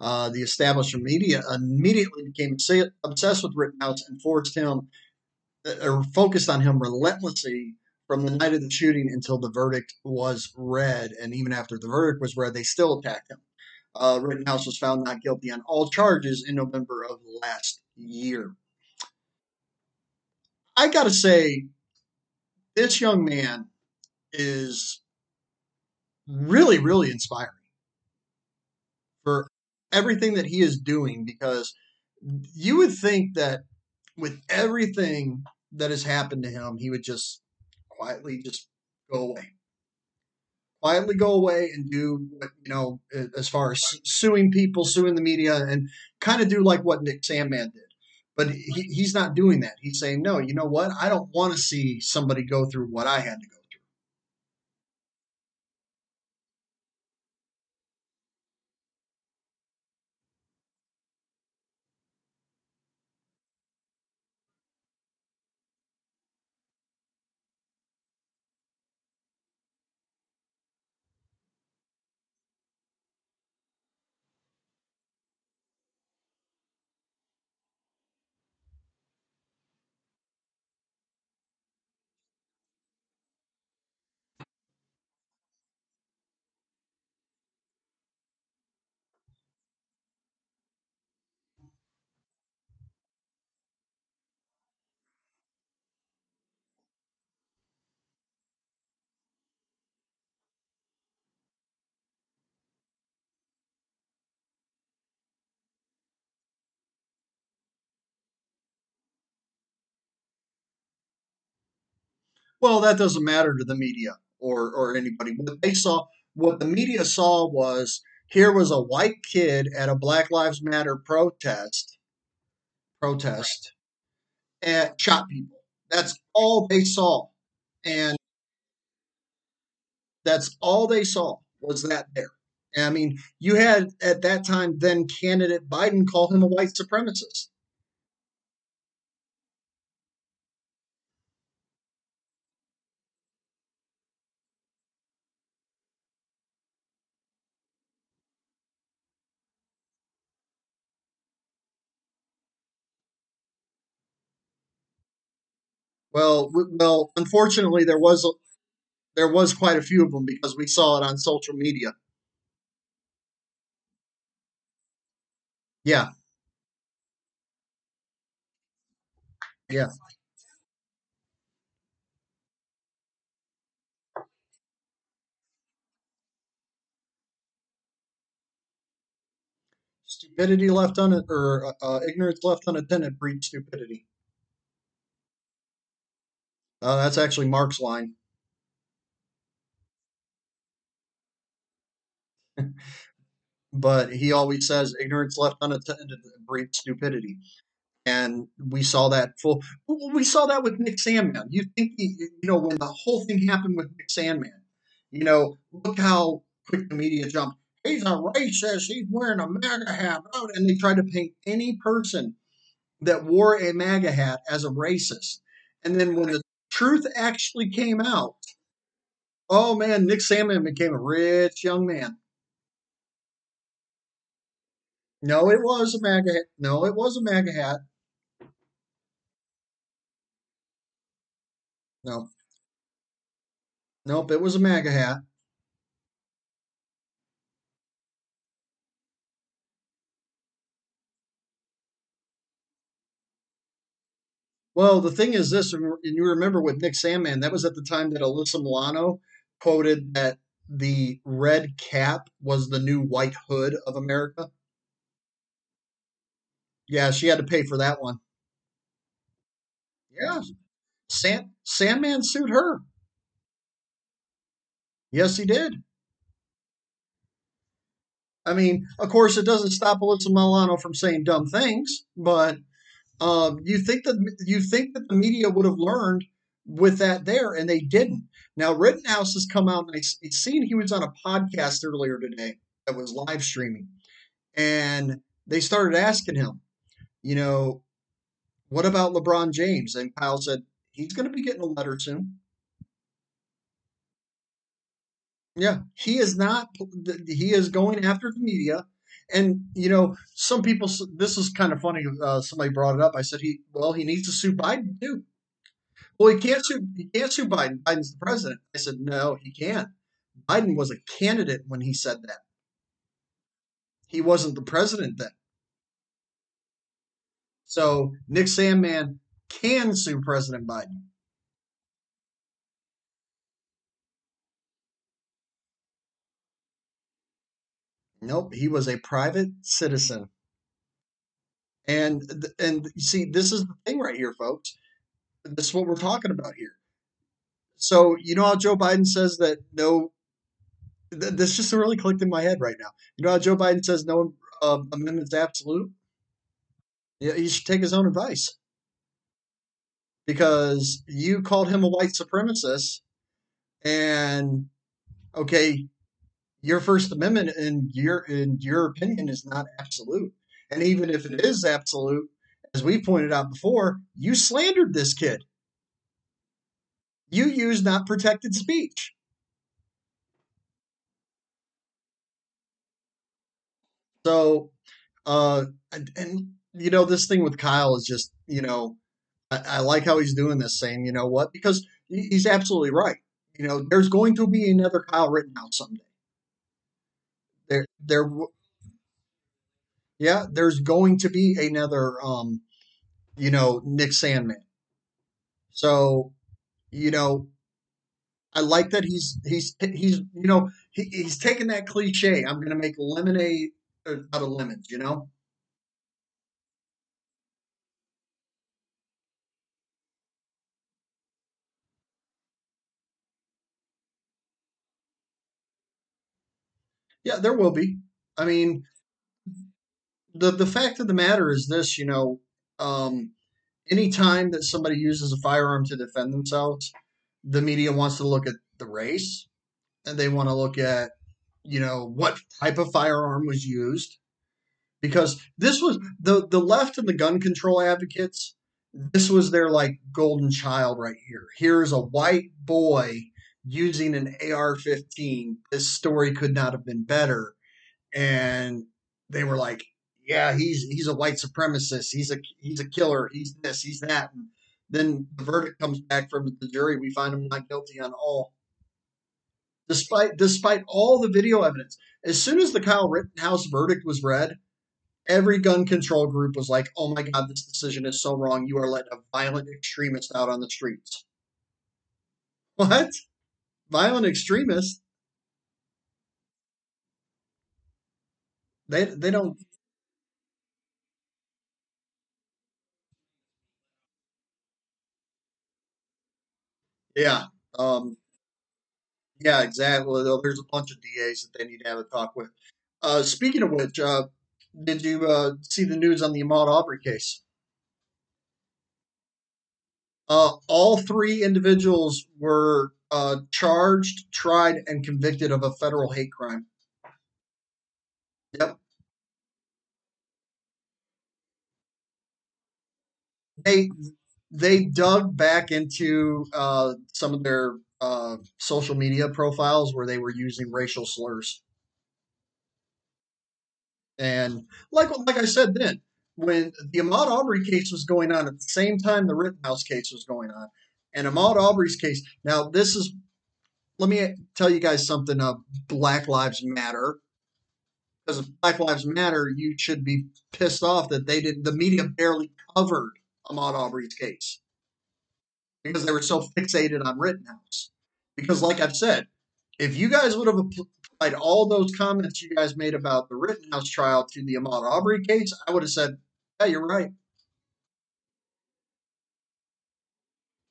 Uh, the establishment media immediately became obsessed with Rittenhouse and forced him, uh, or focused on him relentlessly from the night of the shooting until the verdict was read. And even after the verdict was read, they still attacked him. Uh, Rittenhouse was found not guilty on all charges in November of last year. I got to say, this young man is really, really inspiring for everything that he is doing because you would think that with everything that has happened to him, he would just quietly just go away. Quietly go away and do you know, as far as suing people, suing the media, and kind of do like what Nick Sandmann did. But he, he's not doing that. He's saying, no, you know what? I don't want to see somebody go through what I had to go Well, that doesn't matter to the media or or anybody. What they saw, what the media saw was here was a white kid at a Black Lives Matter protest protest and shot people. That's all they saw. And that's all they saw was that there. And I mean, you had at that time then candidate Biden call him a white supremacist. Well, well, unfortunately, there was a, there was quite a few of them because we saw it on social media. Yeah. Yeah. Stupidity left un or uh, uh, ignorance left unattended breeds stupidity. Uh, that's actually Mark's line. but he always says ignorance left unattended breeds stupidity. And we saw that full. We saw that with Nick Sandmann. You think, he, you know, when the whole thing happened with Nick Sandmann. you know, look how quick the media jumped. He's a racist. He's wearing a MAGA hat. And they tried to paint any person that wore a MAGA hat as a racist. And then when the truth actually came out, oh man, Nick Sandmann became a rich young man. No, it was a MAGA hat. No, it was a MAGA hat. No. Nope, it was a MAGA hat. Well, the thing is this, and you remember with Nick Sandmann, that was at the time that Alyssa Milano quoted that the red cap was the new white hood of America. Yeah, she had to pay for that one. Yeah. Sand, Sandmann sued her. Yes, he did. I mean, of course, it doesn't stop Alyssa Milano from saying dumb things, but um, you think that you think that the media would have learned with that there, and they didn't. Now, Rittenhouse has come out, and I seen he was on a podcast earlier today that was live streaming, and they started asking him, you know, what about LeBron James? And Kyle said he's going to be getting a letter soon. Yeah, he is not. He is going after the media, and you know, some people. This is kind of funny. Uh, somebody brought it up. I said he. Well, he needs to sue Biden too. Well, he can't sue. He can't sue Biden. Biden's the president. I said no, he can't. Biden was a candidate when he said that. He wasn't the president then. So Nick Sandmann can sue President Biden. Nope, he was a private citizen. And and you see, this is the thing right here, folks. This is what we're talking about here. So you know how Joe Biden says that no. Th- this just really clicked in my head right now. You know how Joe Biden says no uh, amendment's absolute. Yeah, he should take his own advice because you called him a white supremacist, and okay, your First Amendment in your in your opinion is not absolute. And even if it is absolute, as we pointed out before, you slandered this kid. You used not protected speech. So, uh, and, and you know, this thing with Kyle is just, you know, I, I like how he's doing this, saying, you know what, because he's absolutely right. You know, there's going to be another Kyle Rittenhouse someday. There, there, yeah, there's going to be another, um, you know, Nick Sandmann. So, you know, I like that he's he's he's you know he, he's taking that cliche. I'm going to make lemonade out of lemons. You know. Yeah, there will be. I mean, the the fact of the matter is this, you know, um, anytime that somebody uses a firearm to defend themselves, the media wants to look at the race and they want to look at, you know, what type of firearm was used. Because this was the the left and the gun control advocates, this was their like golden child right here. Here's a white boy using an AR-15. This story could not have been better. And they were like, yeah, he's he's a white supremacist. He's a he's a killer. He's this. He's that. And then the verdict comes back from the jury. We find him not guilty on all. Despite despite all the video evidence, as soon as the Kyle Rittenhouse verdict was read, every gun control group was like, "Oh my God, this decision is so wrong. You are letting a violent extremist out on the streets." What? Violent extremists they they don't Yeah. Um, yeah, exactly. There's a bunch of DAs that they need to have a talk with. Uh, speaking of which, uh, did you uh, see the news on the Ahmaud aubrey case? Uh, all three individuals were uh, charged, tried, and convicted of a federal hate crime. Yep. They they dug back into uh, some of their uh, social media profiles where they were using racial slurs. And like like I said then, when the Ahmaud Aubrey case was going on at the same time the Rittenhouse case was going on, and Ahmaud Aubrey's case. Now this is, let me tell you guys something. Uh, Black Lives Matter. Because if Black Lives Matter, you should be pissed off that they did. The media barely covered Ahmaud Aubrey's case because they were so fixated on Rittenhouse. Because, like I've said, if you guys would have applied all those comments you guys made about the Rittenhouse trial to the Ahmaud Aubrey case, I would have said Yeah, you're right.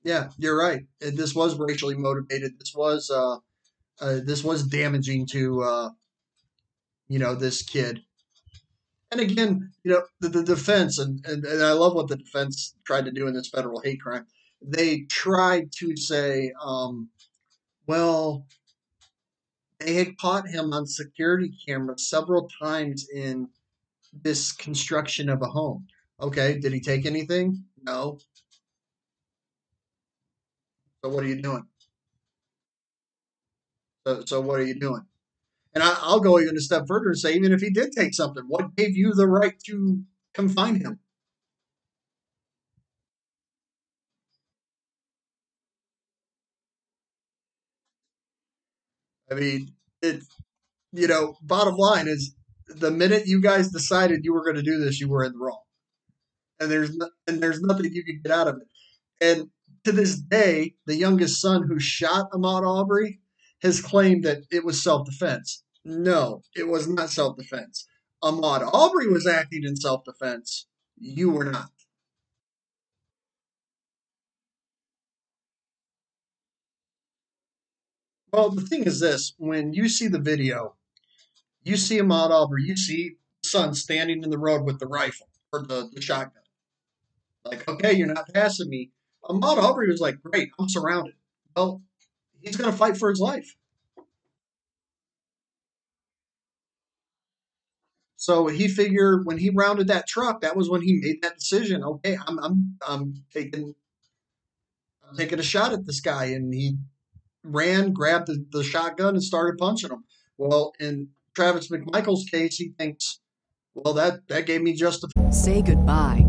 Yeah, you're right. This was racially motivated. This was uh, uh this was damaging to uh, you know this kid. And again, you know the, the defense, and, and, and I love what the defense tried to do in this federal hate crime. They tried to say, um, well, they had caught him on security camera several times in this construction of a home. Okay, did he take anything? No. So what are you doing? So, so what are you doing? And I, I'll go even a step further and say, even if he did take something, what gave you the right to confine him? I mean, it. You know, bottom line is, the minute you guys decided you were going to do this, you were in the wrong, and there's no, and there's nothing you can get out of it. And to this day, the youngest son who shot Ahmaud Aubrey has claimed that it was self defense. No, it was not self defense. Ahmaud Aubrey was acting in self defense. You were not. Well, the thing is this when you see the video, you see Ahmaud Aubrey, you see the son standing in the road with the rifle or the, the shotgun. Like, okay, you're not passing me. Ahmaud Aubrey was like, great, I'm surrounded. Well, he's going to fight for his life. So he figured when he rounded that truck, that was when he made that decision. Okay, I'm I'm I'm taking I'm taking a shot at this guy, and he ran, grabbed the, the shotgun, and started punching him. Well, in Travis McMichael's case, he thinks, well, that that gave me just a.
Say goodbye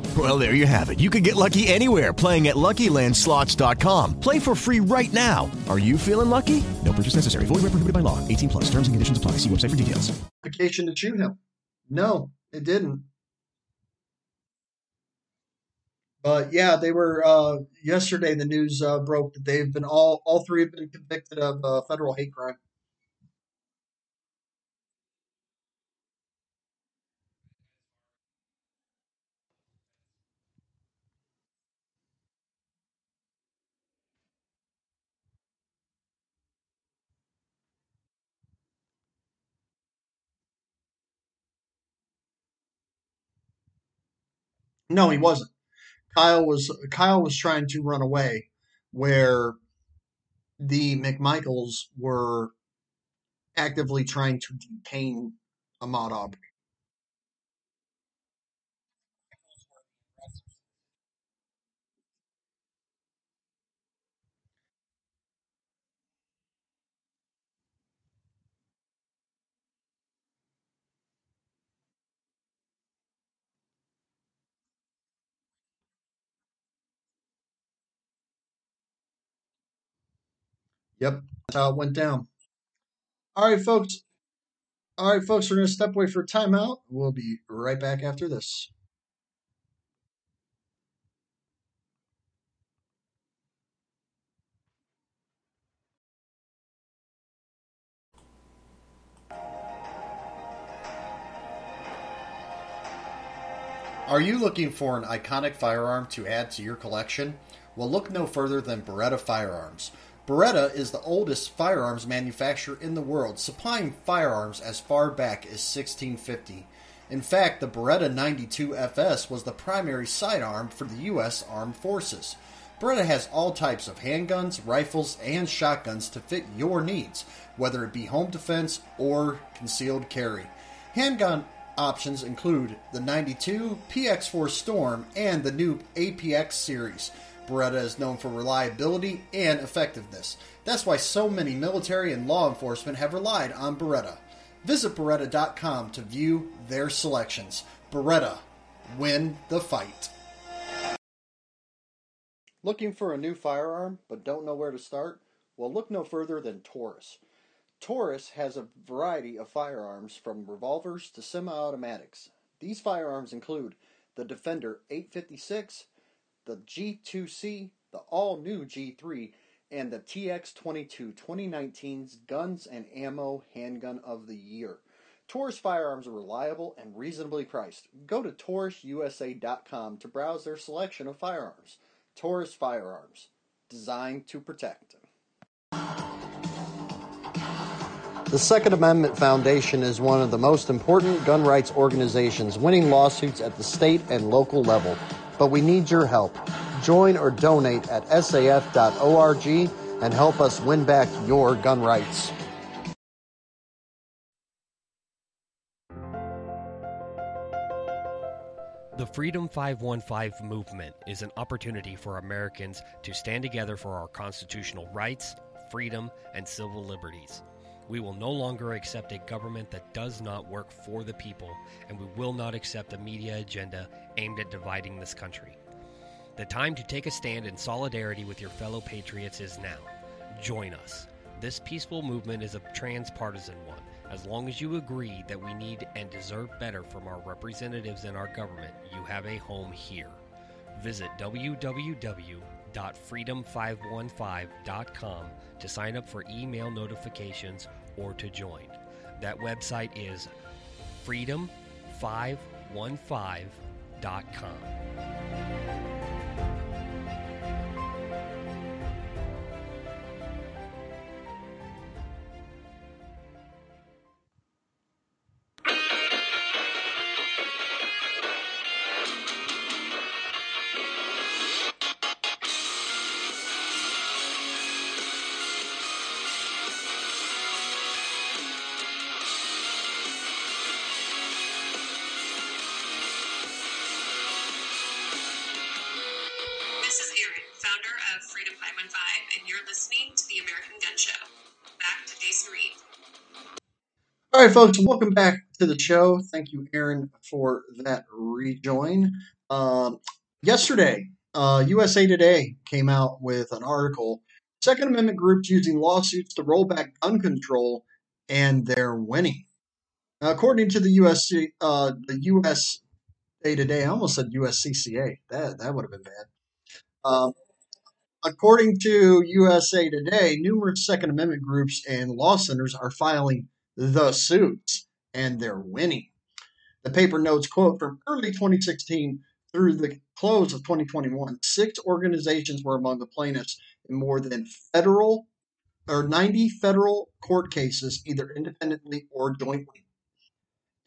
Well, there you have it. You can get lucky anywhere playing at LuckyLandSlots.com. Play for free right now. Are you feeling lucky? No purchase necessary. Void where prohibited by law. 18 plus. Terms and conditions apply. See website for details.
Application to shoot him. No, it didn't. But yeah, they were uh, yesterday. The news uh, broke that they've been all all three have been convicted of uh, federal hate crime. No, he wasn't. Kyle was Kyle was trying to run away, where the McMichaels were actively trying to detain Ahmaud Arbery. Yep, that's how it went down. All right, folks. All right, folks, we're going to step away for a timeout. We'll be right back after this.
Are you looking for an iconic firearm to add to your collection? Well, look no further than Beretta Firearms. Beretta is the oldest firearms manufacturer in the world, supplying firearms as far back as 1650. In fact, the Beretta 92 FS was the primary sidearm for the U.S. Armed Forces. Beretta has all types of handguns, rifles, and shotguns to fit your needs, whether it be home defense or concealed carry. Handgun options include the 92, PX4 Storm, and the new APX series. Beretta is known for reliability and effectiveness. That's why so many military and law enforcement have relied on Beretta. Visit Beretta.com to view their selections. Beretta, win the fight.
Looking for a new firearm but don't know where to start? Well, look no further than Taurus. Taurus has a variety of firearms from revolvers to semi automatics. These firearms include the Defender 856, the G2C, the all new G3, and the TX22 2019's Guns and Ammo Handgun of the Year. Taurus firearms are reliable and reasonably priced. Go to taurususa.com to browse their selection of firearms. Taurus Firearms, designed to protect.
The Second Amendment Foundation is one of the most important gun rights organizations, winning lawsuits at the state and local level. But we need your help. Join or donate at saf.org and help us win back your gun rights.
The Freedom 515 movement is an opportunity for Americans to stand together for our constitutional rights, freedom, and civil liberties. We will no longer accept a government that does not work for the people, and we will not accept a media agenda aimed at dividing this country. The time to take a stand in solidarity with your fellow patriots is now. Join us. This peaceful movement is a transpartisan one. As long as you agree that we need and deserve better from our representatives in our government, you have a home here. Visit www.freedom515.com to sign up for email notifications or to join. That website is freedom515.com.
right, folks, welcome back to the show. Thank you, Aaron, for that rejoin. Um, yesterday, uh, USA Today came out with an article Second Amendment groups using lawsuits to roll back gun control, and they're winning. Now, according to the USC, uh, the USA Today, I almost said USCCA. That that would have been bad. Um, according to USA Today, numerous Second Amendment groups and law centers are filing the suits, and they're winning. The paper notes, quote, from early 2016 through the close of 2021, six organizations were among the plaintiffs in more than federal or 90 federal court cases, either independently or jointly.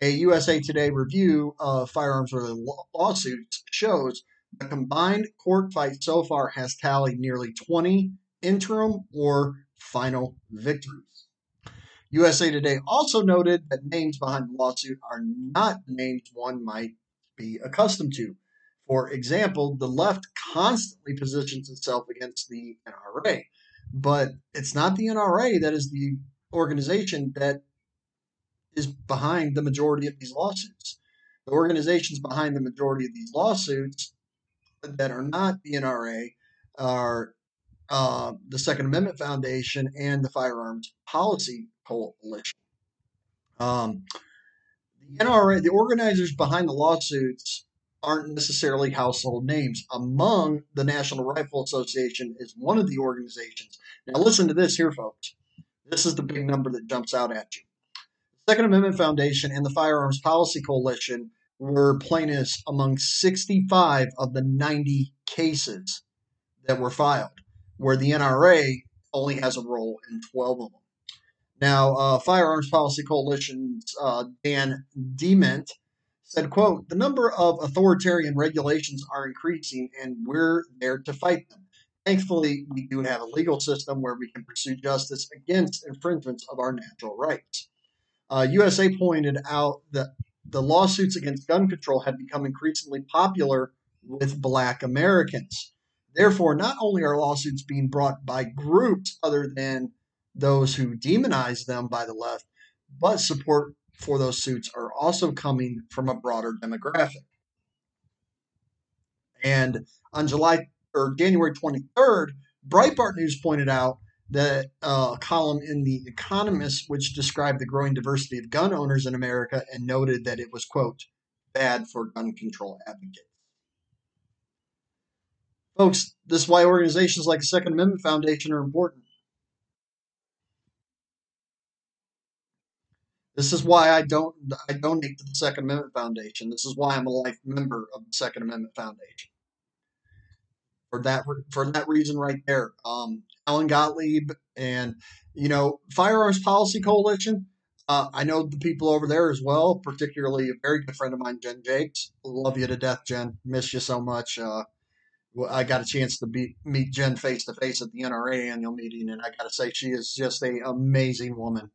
A USA Today review of firearms related lawsuits shows the combined court fight so far has tallied nearly 20 interim or final victories. USA Today also noted that names behind the lawsuit are not names one might be accustomed to. For example, the left constantly positions itself against the NRA, but it's not the NRA that is the organization that is behind the majority of these lawsuits. The organizations behind the majority of these lawsuits that are not the NRA are uh, the Second Amendment Foundation and the Firearms Policy Coalition. Um, the NRA, the organizers behind the lawsuits, aren't necessarily household names. Among the National Rifle Association is one of the organizations. Now, listen to this here, folks. This is the big number that jumps out at you. The Second Amendment Foundation and the Firearms Policy Coalition were plaintiffs among 65 of the 90 cases that were filed, where the NRA only has a role in 12 of them. Now, uh, Firearms Policy Coalition's uh, Dan Dement said, quote, the number of authoritarian regulations are increasing and we're there to fight them. Thankfully, we do have a legal system where we can pursue justice against infringements of our natural rights. Uh, USA pointed out that the lawsuits against gun control have become increasingly popular with black Americans. Therefore, not only are lawsuits being brought by groups other than those who demonize them by the left, but support for those suits are also coming from a broader demographic. And on July or January 23rd, Breitbart News pointed out that uh, column in The Economist, which described the growing diversity of gun owners in America and noted that it was, quote, bad for gun control advocates. Folks, this is why organizations like the Second Amendment Foundation are important. This is why I don't I donate to the Second Amendment Foundation. This is why I'm a life member of the Second Amendment Foundation. For that for that reason right there. Um, Alan Gottlieb and you know Firearms Policy Coalition. Uh, I know the people over there as well, particularly a very good friend of mine, Jen Jakes. Love you to death, Jen. Miss you so much. Uh, I got a chance to be, meet Jen face to face at the NRA annual meeting, and I got to say she is just a amazing woman.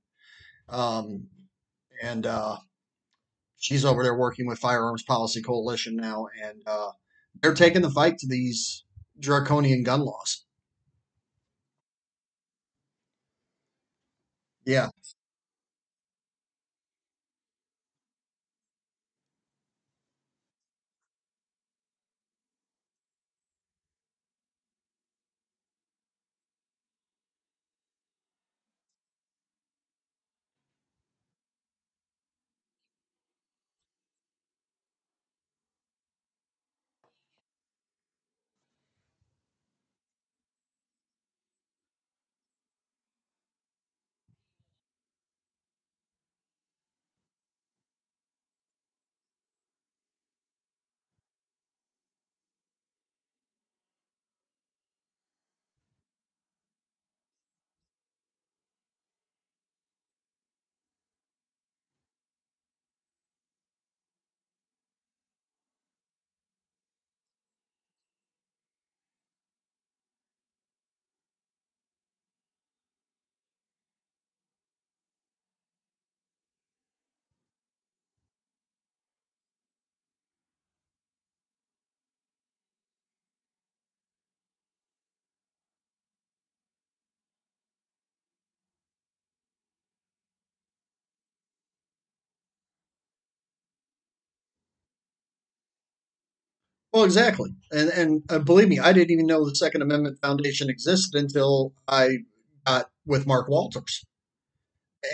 Um, and uh, she's over there working with Firearms Policy Coalition now, and uh, they're taking the fight to these draconian gun laws. Yeah. Well, exactly, and and uh, believe me, I didn't even know the Second Amendment Foundation existed until I got with Mark Walters,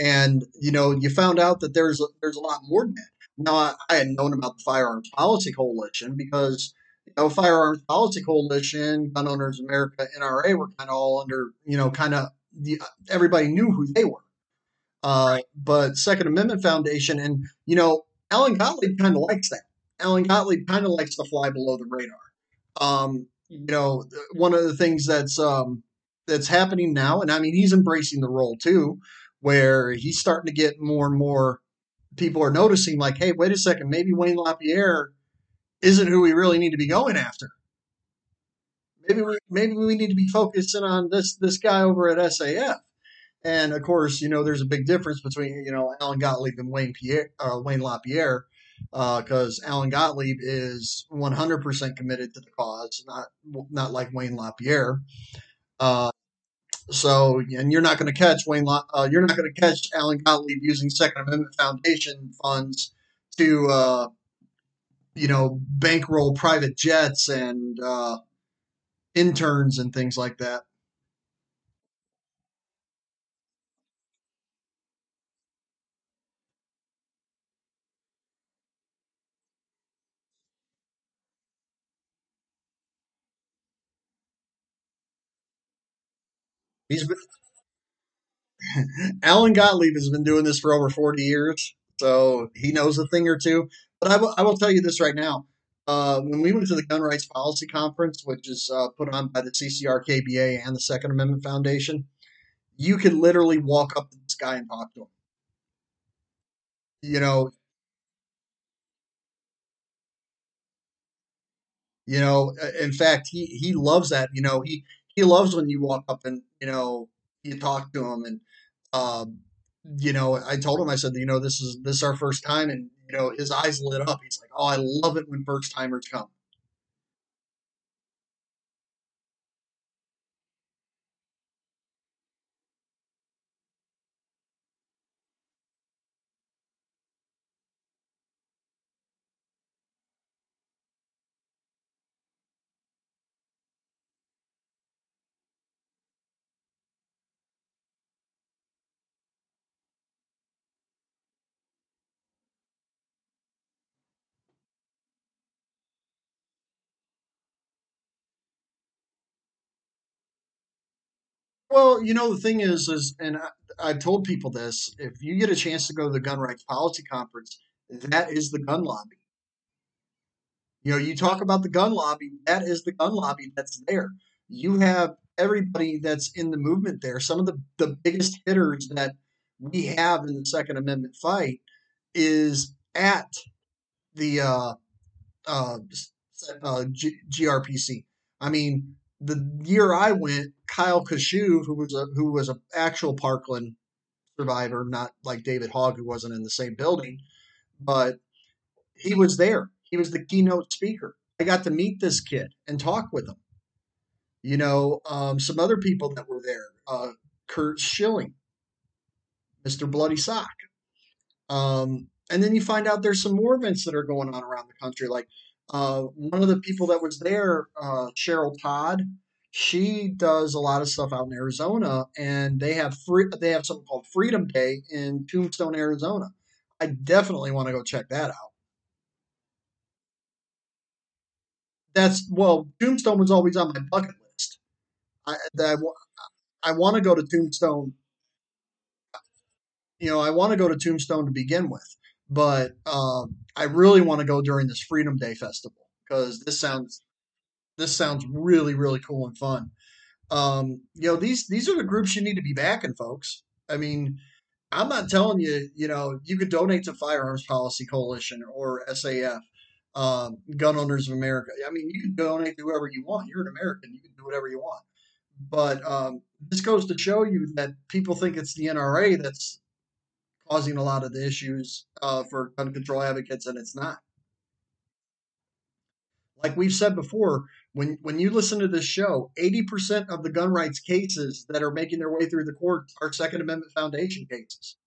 and you know, you found out that there's a, there's a lot more than that. Now, I, I had known about the Firearms Policy Coalition because you know, Firearms Policy Coalition, Gun Owners America, NRA were kind of all under, you know, kind of everybody knew who they were. Uh, but Second Amendment Foundation, and you know, Alan Gottlieb kind of likes that. Alan Gottlieb kind of likes to fly below the radar. Um, you know, one of the things that's um, that's happening now, and I mean, he's embracing the role too, where he's starting to get more and more people are noticing, like, hey, wait a second, maybe Wayne LaPierre isn't who we really need to be going after. Maybe we maybe we need to be focusing on this this guy over at SAF. And of course, you know, there's a big difference between you know Alan Gottlieb and Wayne Pierre, uh, Wayne LaPierre because uh, Alan Gottlieb is 100% committed to the cause, not not like Wayne LaPierre. Uh, so, and you're not going to catch Wayne. La, uh, you're not going to catch Alan Gottlieb using Second Amendment Foundation funds to, uh, you know, bankroll private jets and uh, interns and things like that. He's been, Alan Gottlieb has been doing this for over 40 years, so he knows a thing or two. But I will, I will tell you this right now. Uh, when we went to the Gun Rights Policy Conference, which is uh, put on by the CCRKBA and the Second Amendment Foundation, you could literally walk up to this guy and talk to him. You know, you know. In fact, he he loves that. You know, he he loves when you walk up and you know you talk to him and um, you know, I told him, I said, you know, this is this is our first time, and you know, his eyes lit up. He's like, oh, I love it when first timers come. Well, you know, the thing is, is, and I, I've told people this: if you get a chance to go to the gun rights policy conference, that is the gun lobby. You know, you talk about the gun lobby, that is the gun lobby that's there. You have everybody that's in the movement there. Some of the, the biggest hitters that we have in the Second Amendment fight is at the uh, uh, uh, G- GRPC. I mean, the year I went, Kyle Kashuv, who was a who was an actual Parkland survivor, not like David Hogg, who wasn't in the same building, but he was there. He was the keynote speaker. I got to meet this kid and talk with him. You know, um, some other people that were there, uh, Curt Schilling, Mr. Bloody Sock. Um, and then you find out there's some more events that are going on around the country. Like uh, one of the people that was there, uh, Cheryl Todd, she does a lot of stuff out in Arizona, and they have free, they have something called Freedom Day in Tombstone, Arizona. I definitely want to go check that out. That's well, Tombstone was always on my bucket list. I I, I want to go to Tombstone. You know, I want to go to Tombstone to begin with, but um, I really want to go during this Freedom Day festival because this sounds this sounds really really cool and fun. Um, you know, these these are the groups you need to be backing, folks. I mean, I'm not telling you, you know, you could donate to Firearms Policy Coalition or SAF, um, Gun Owners of America. I mean, you can donate to whoever you want. You're an American. You can do whatever you want. But um, this goes to show you that people think it's the NRA that's causing a lot of the issues uh, for gun control advocates, and it's not. Like we've said before, when when you listen to this show, eighty percent of the gun rights cases that are making their way through the courts are Second Amendment Foundation cases,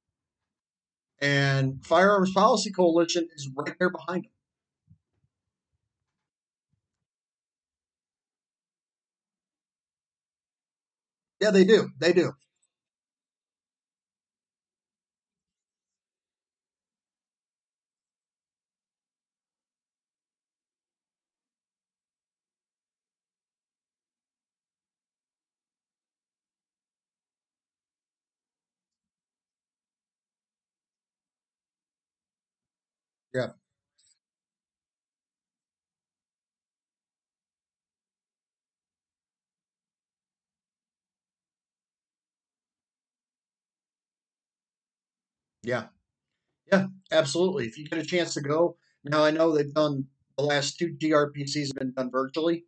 and Firearms Policy Coalition is right there behind them. Yeah, they do. They do. Yeah. Yeah. Yeah, absolutely. If you get a chance to go, now I know they've done the last two GRPCs have been done virtually,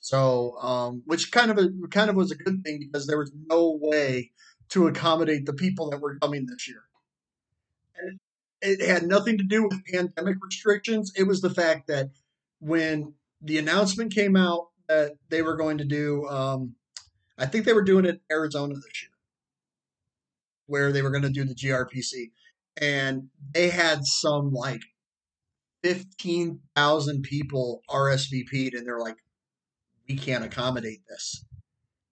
so um, which kind of a, kind of was a good thing because there was no way to accommodate the people that were coming this year, it had nothing to do with pandemic restrictions. It was the fact that when the announcement came out that they were going to do, um, I think they were doing it in Arizona this year, where they were going to do the GRPC, and they had some like 15,000 people RSVP'd and they're like, we can't accommodate this.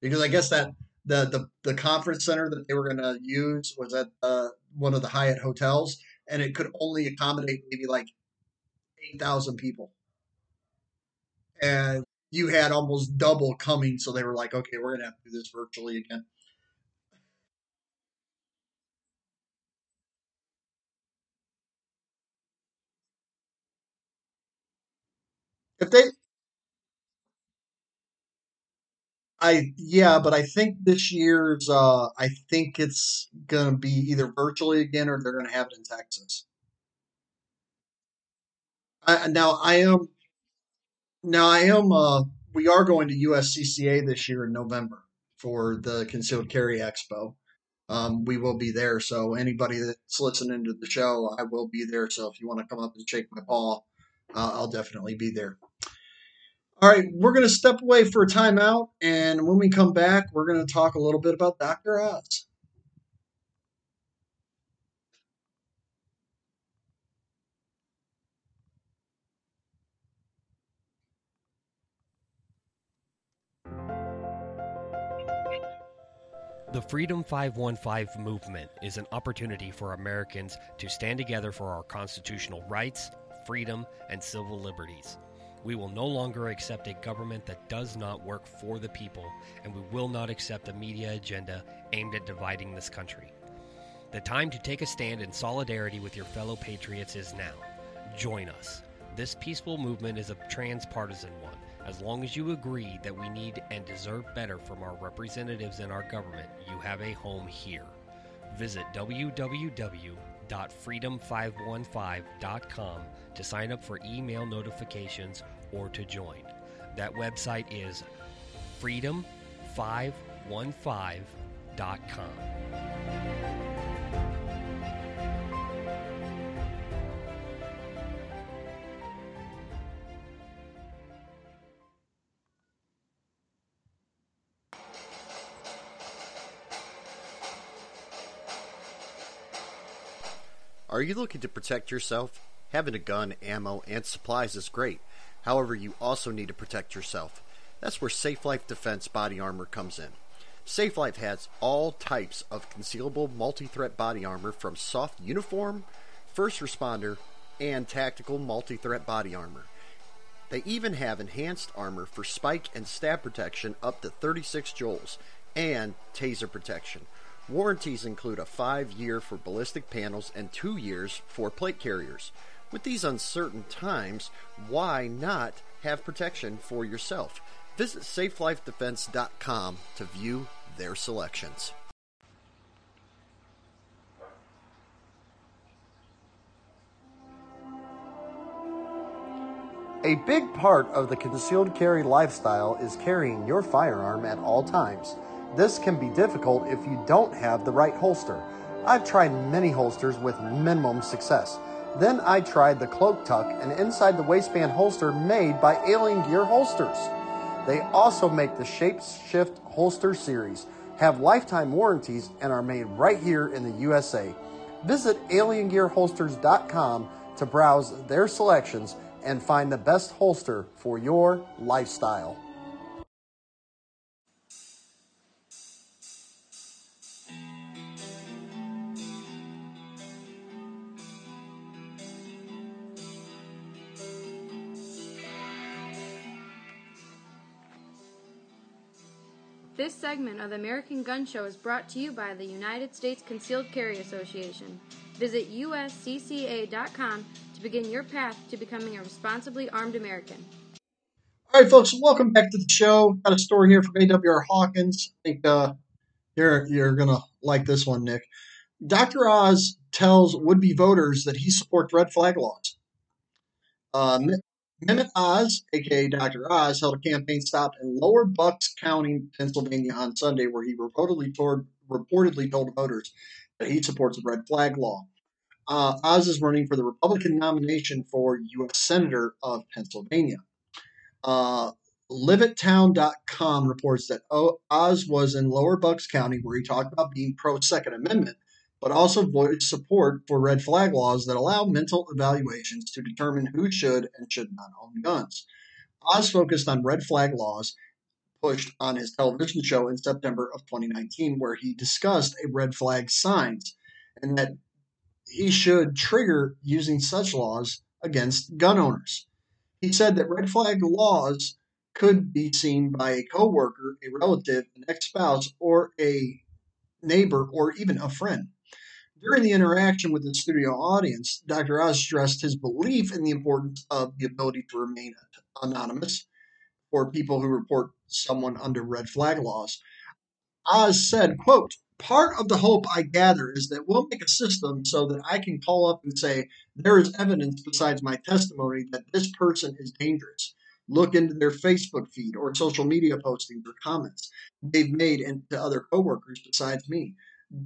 Because I guess that the, the, the conference center that they were going to use was at uh, one of the Hyatt hotels and it could only accommodate maybe like 8,000 people. And you had almost double coming. So they were like, okay, we're going to have to do this virtually again. If they, I yeah, but I think this year's uh I think it's gonna be either virtually again or they're gonna have it in Texas. I, now I am now I am uh we are going to USCCA this year in November for the Concealed Carry Expo. um, we will be there. So anybody that's listening to the show, I will be there. So if you want to come up and shake my paw, uh, I'll definitely be there. All right, we're going to step away for a timeout, and when we come back, we're going to talk a little bit about Dr. Oz.
The Freedom 515 movement is an opportunity for Americans to stand together for our constitutional rights, freedom, and civil liberties. We will no longer accept a government that does not work for the people, and we will not accept a media agenda aimed at dividing this country. The time to take a stand in solidarity with your fellow patriots is now. Join us. This peaceful movement is a transpartisan one. As long as you agree that we need and deserve better from our representatives in our government, you have a home here. Visit www.freedom515.com to sign up for email notifications or to join. That website is freedom515.com.
Are you looking to protect yourself? Having a gun, ammo, and supplies is great. However, you also need to protect yourself. That's where Safe Life Defense body armor comes in. Safe Life has all types of concealable multi threat body armor from soft uniform, first responder, and tactical multi threat body armor. They even have enhanced armor for spike and stab protection up to 36 joules and taser protection. Warranties include a five year for ballistic panels and two years for plate carriers. With these uncertain times, why not have protection for yourself? Visit safelifedefense.com to view their selections.
A big part of the concealed carry lifestyle is carrying your firearm at all times. This can be difficult if you don't have the right holster. I've tried many holsters with minimum success. Then I tried the Cloak Tuck, an inside the waistband holster made by Alien Gear Holsters. They also make the Shape Shift Holster series, have lifetime warranties, and are made right here in the USA. Visit aliengearholsters.com to browse their selections and find the best holster for your lifestyle.
This segment of the American Gun Show is brought to you by the United States Concealed Carry Association. Visit uscca.com to begin your path to becoming a responsibly armed American.
All right, folks, welcome back to the show. Got a story here from AWR Hawkins. I think uh, you're you're gonna like this one, Nick. Dr. Oz tells would-be voters that he supports red flag laws. Uh, Mehmet Oz, aka Dr. Oz, held a campaign stop in Lower Bucks County, Pennsylvania on Sunday, where he reportedly told, reportedly told voters that he supports the red flag law. Uh, Oz is running for the Republican nomination for U.S. Senator of Pennsylvania. Uh, Levittown.com reports that Oz was in Lower Bucks County, where he talked about being pro Second Amendment but also voiced support for red flag laws that allow mental evaluations to determine who should and should not own guns. Oz focused on red flag laws pushed on his television show in September of 2019, where he discussed a red flag signs and that he should trigger using such laws against gun owners. He said that red flag laws could be seen by a coworker, a relative, an ex-spouse, or a neighbor, or even a friend. During the interaction with the studio audience, Dr. Oz stressed his belief in the importance of the ability to remain anonymous for people who report someone under red flag laws. Oz said, quote, Part of the hope I gather is that we'll make a system so that I can call up and say, there is evidence besides my testimony that this person is dangerous. Look into their Facebook feed or social media postings or comments they've made and to other coworkers besides me.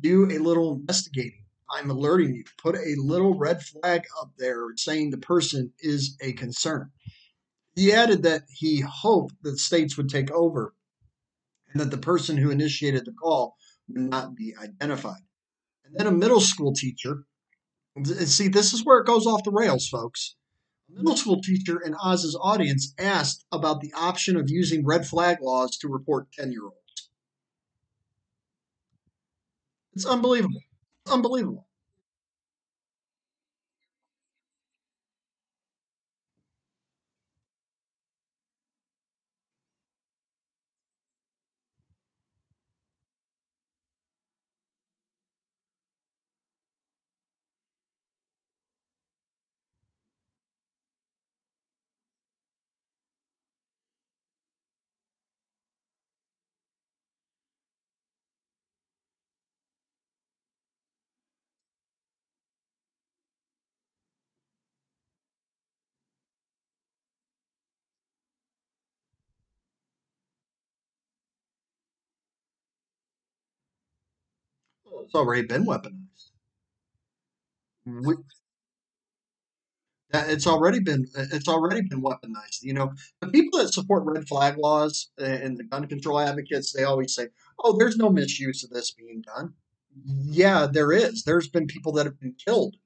Do a little investigating. I'm alerting you. Put a little red flag up there saying the person is a concern. He added that he hoped that states would take over and that the person who initiated the call would not be identified. And then a middle school teacher. See, this is where it goes off the rails, folks. A middle school teacher in Oz's audience asked about the option of using red flag laws to report 10 year olds. It's unbelievable. It's unbelievable. It's already been weaponized. We, it's already been it's already been weaponized. You know, the people that support red flag laws and the gun control advocates, they always say, "Oh, there's no misuse of this being done." Yeah, there is. There's been people that have been killed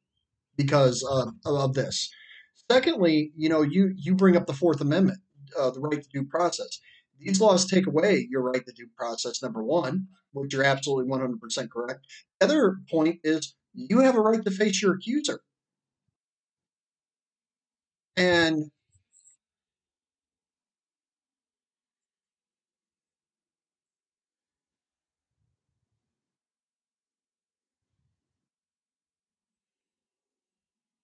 because of, of this. Secondly, you know, you you bring up the Fourth Amendment, uh, the right to due process. These laws take away your right to due process. Number one, which you're absolutely 100% correct. The other point is you have a right to face your accuser. And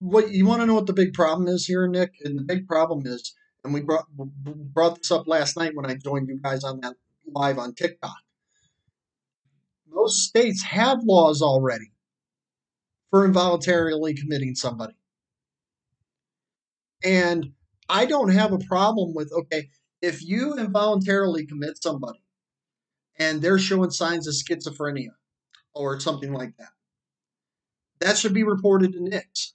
what you want to know what the big problem is here, Nick? And the big problem is, and we brought brought this up last night when I joined you guys on that live on TikTok. Most states have laws already for involuntarily committing somebody. And I don't have a problem with, okay, if you involuntarily commit somebody and they're showing signs of schizophrenia or something like that, that should be reported to NICS.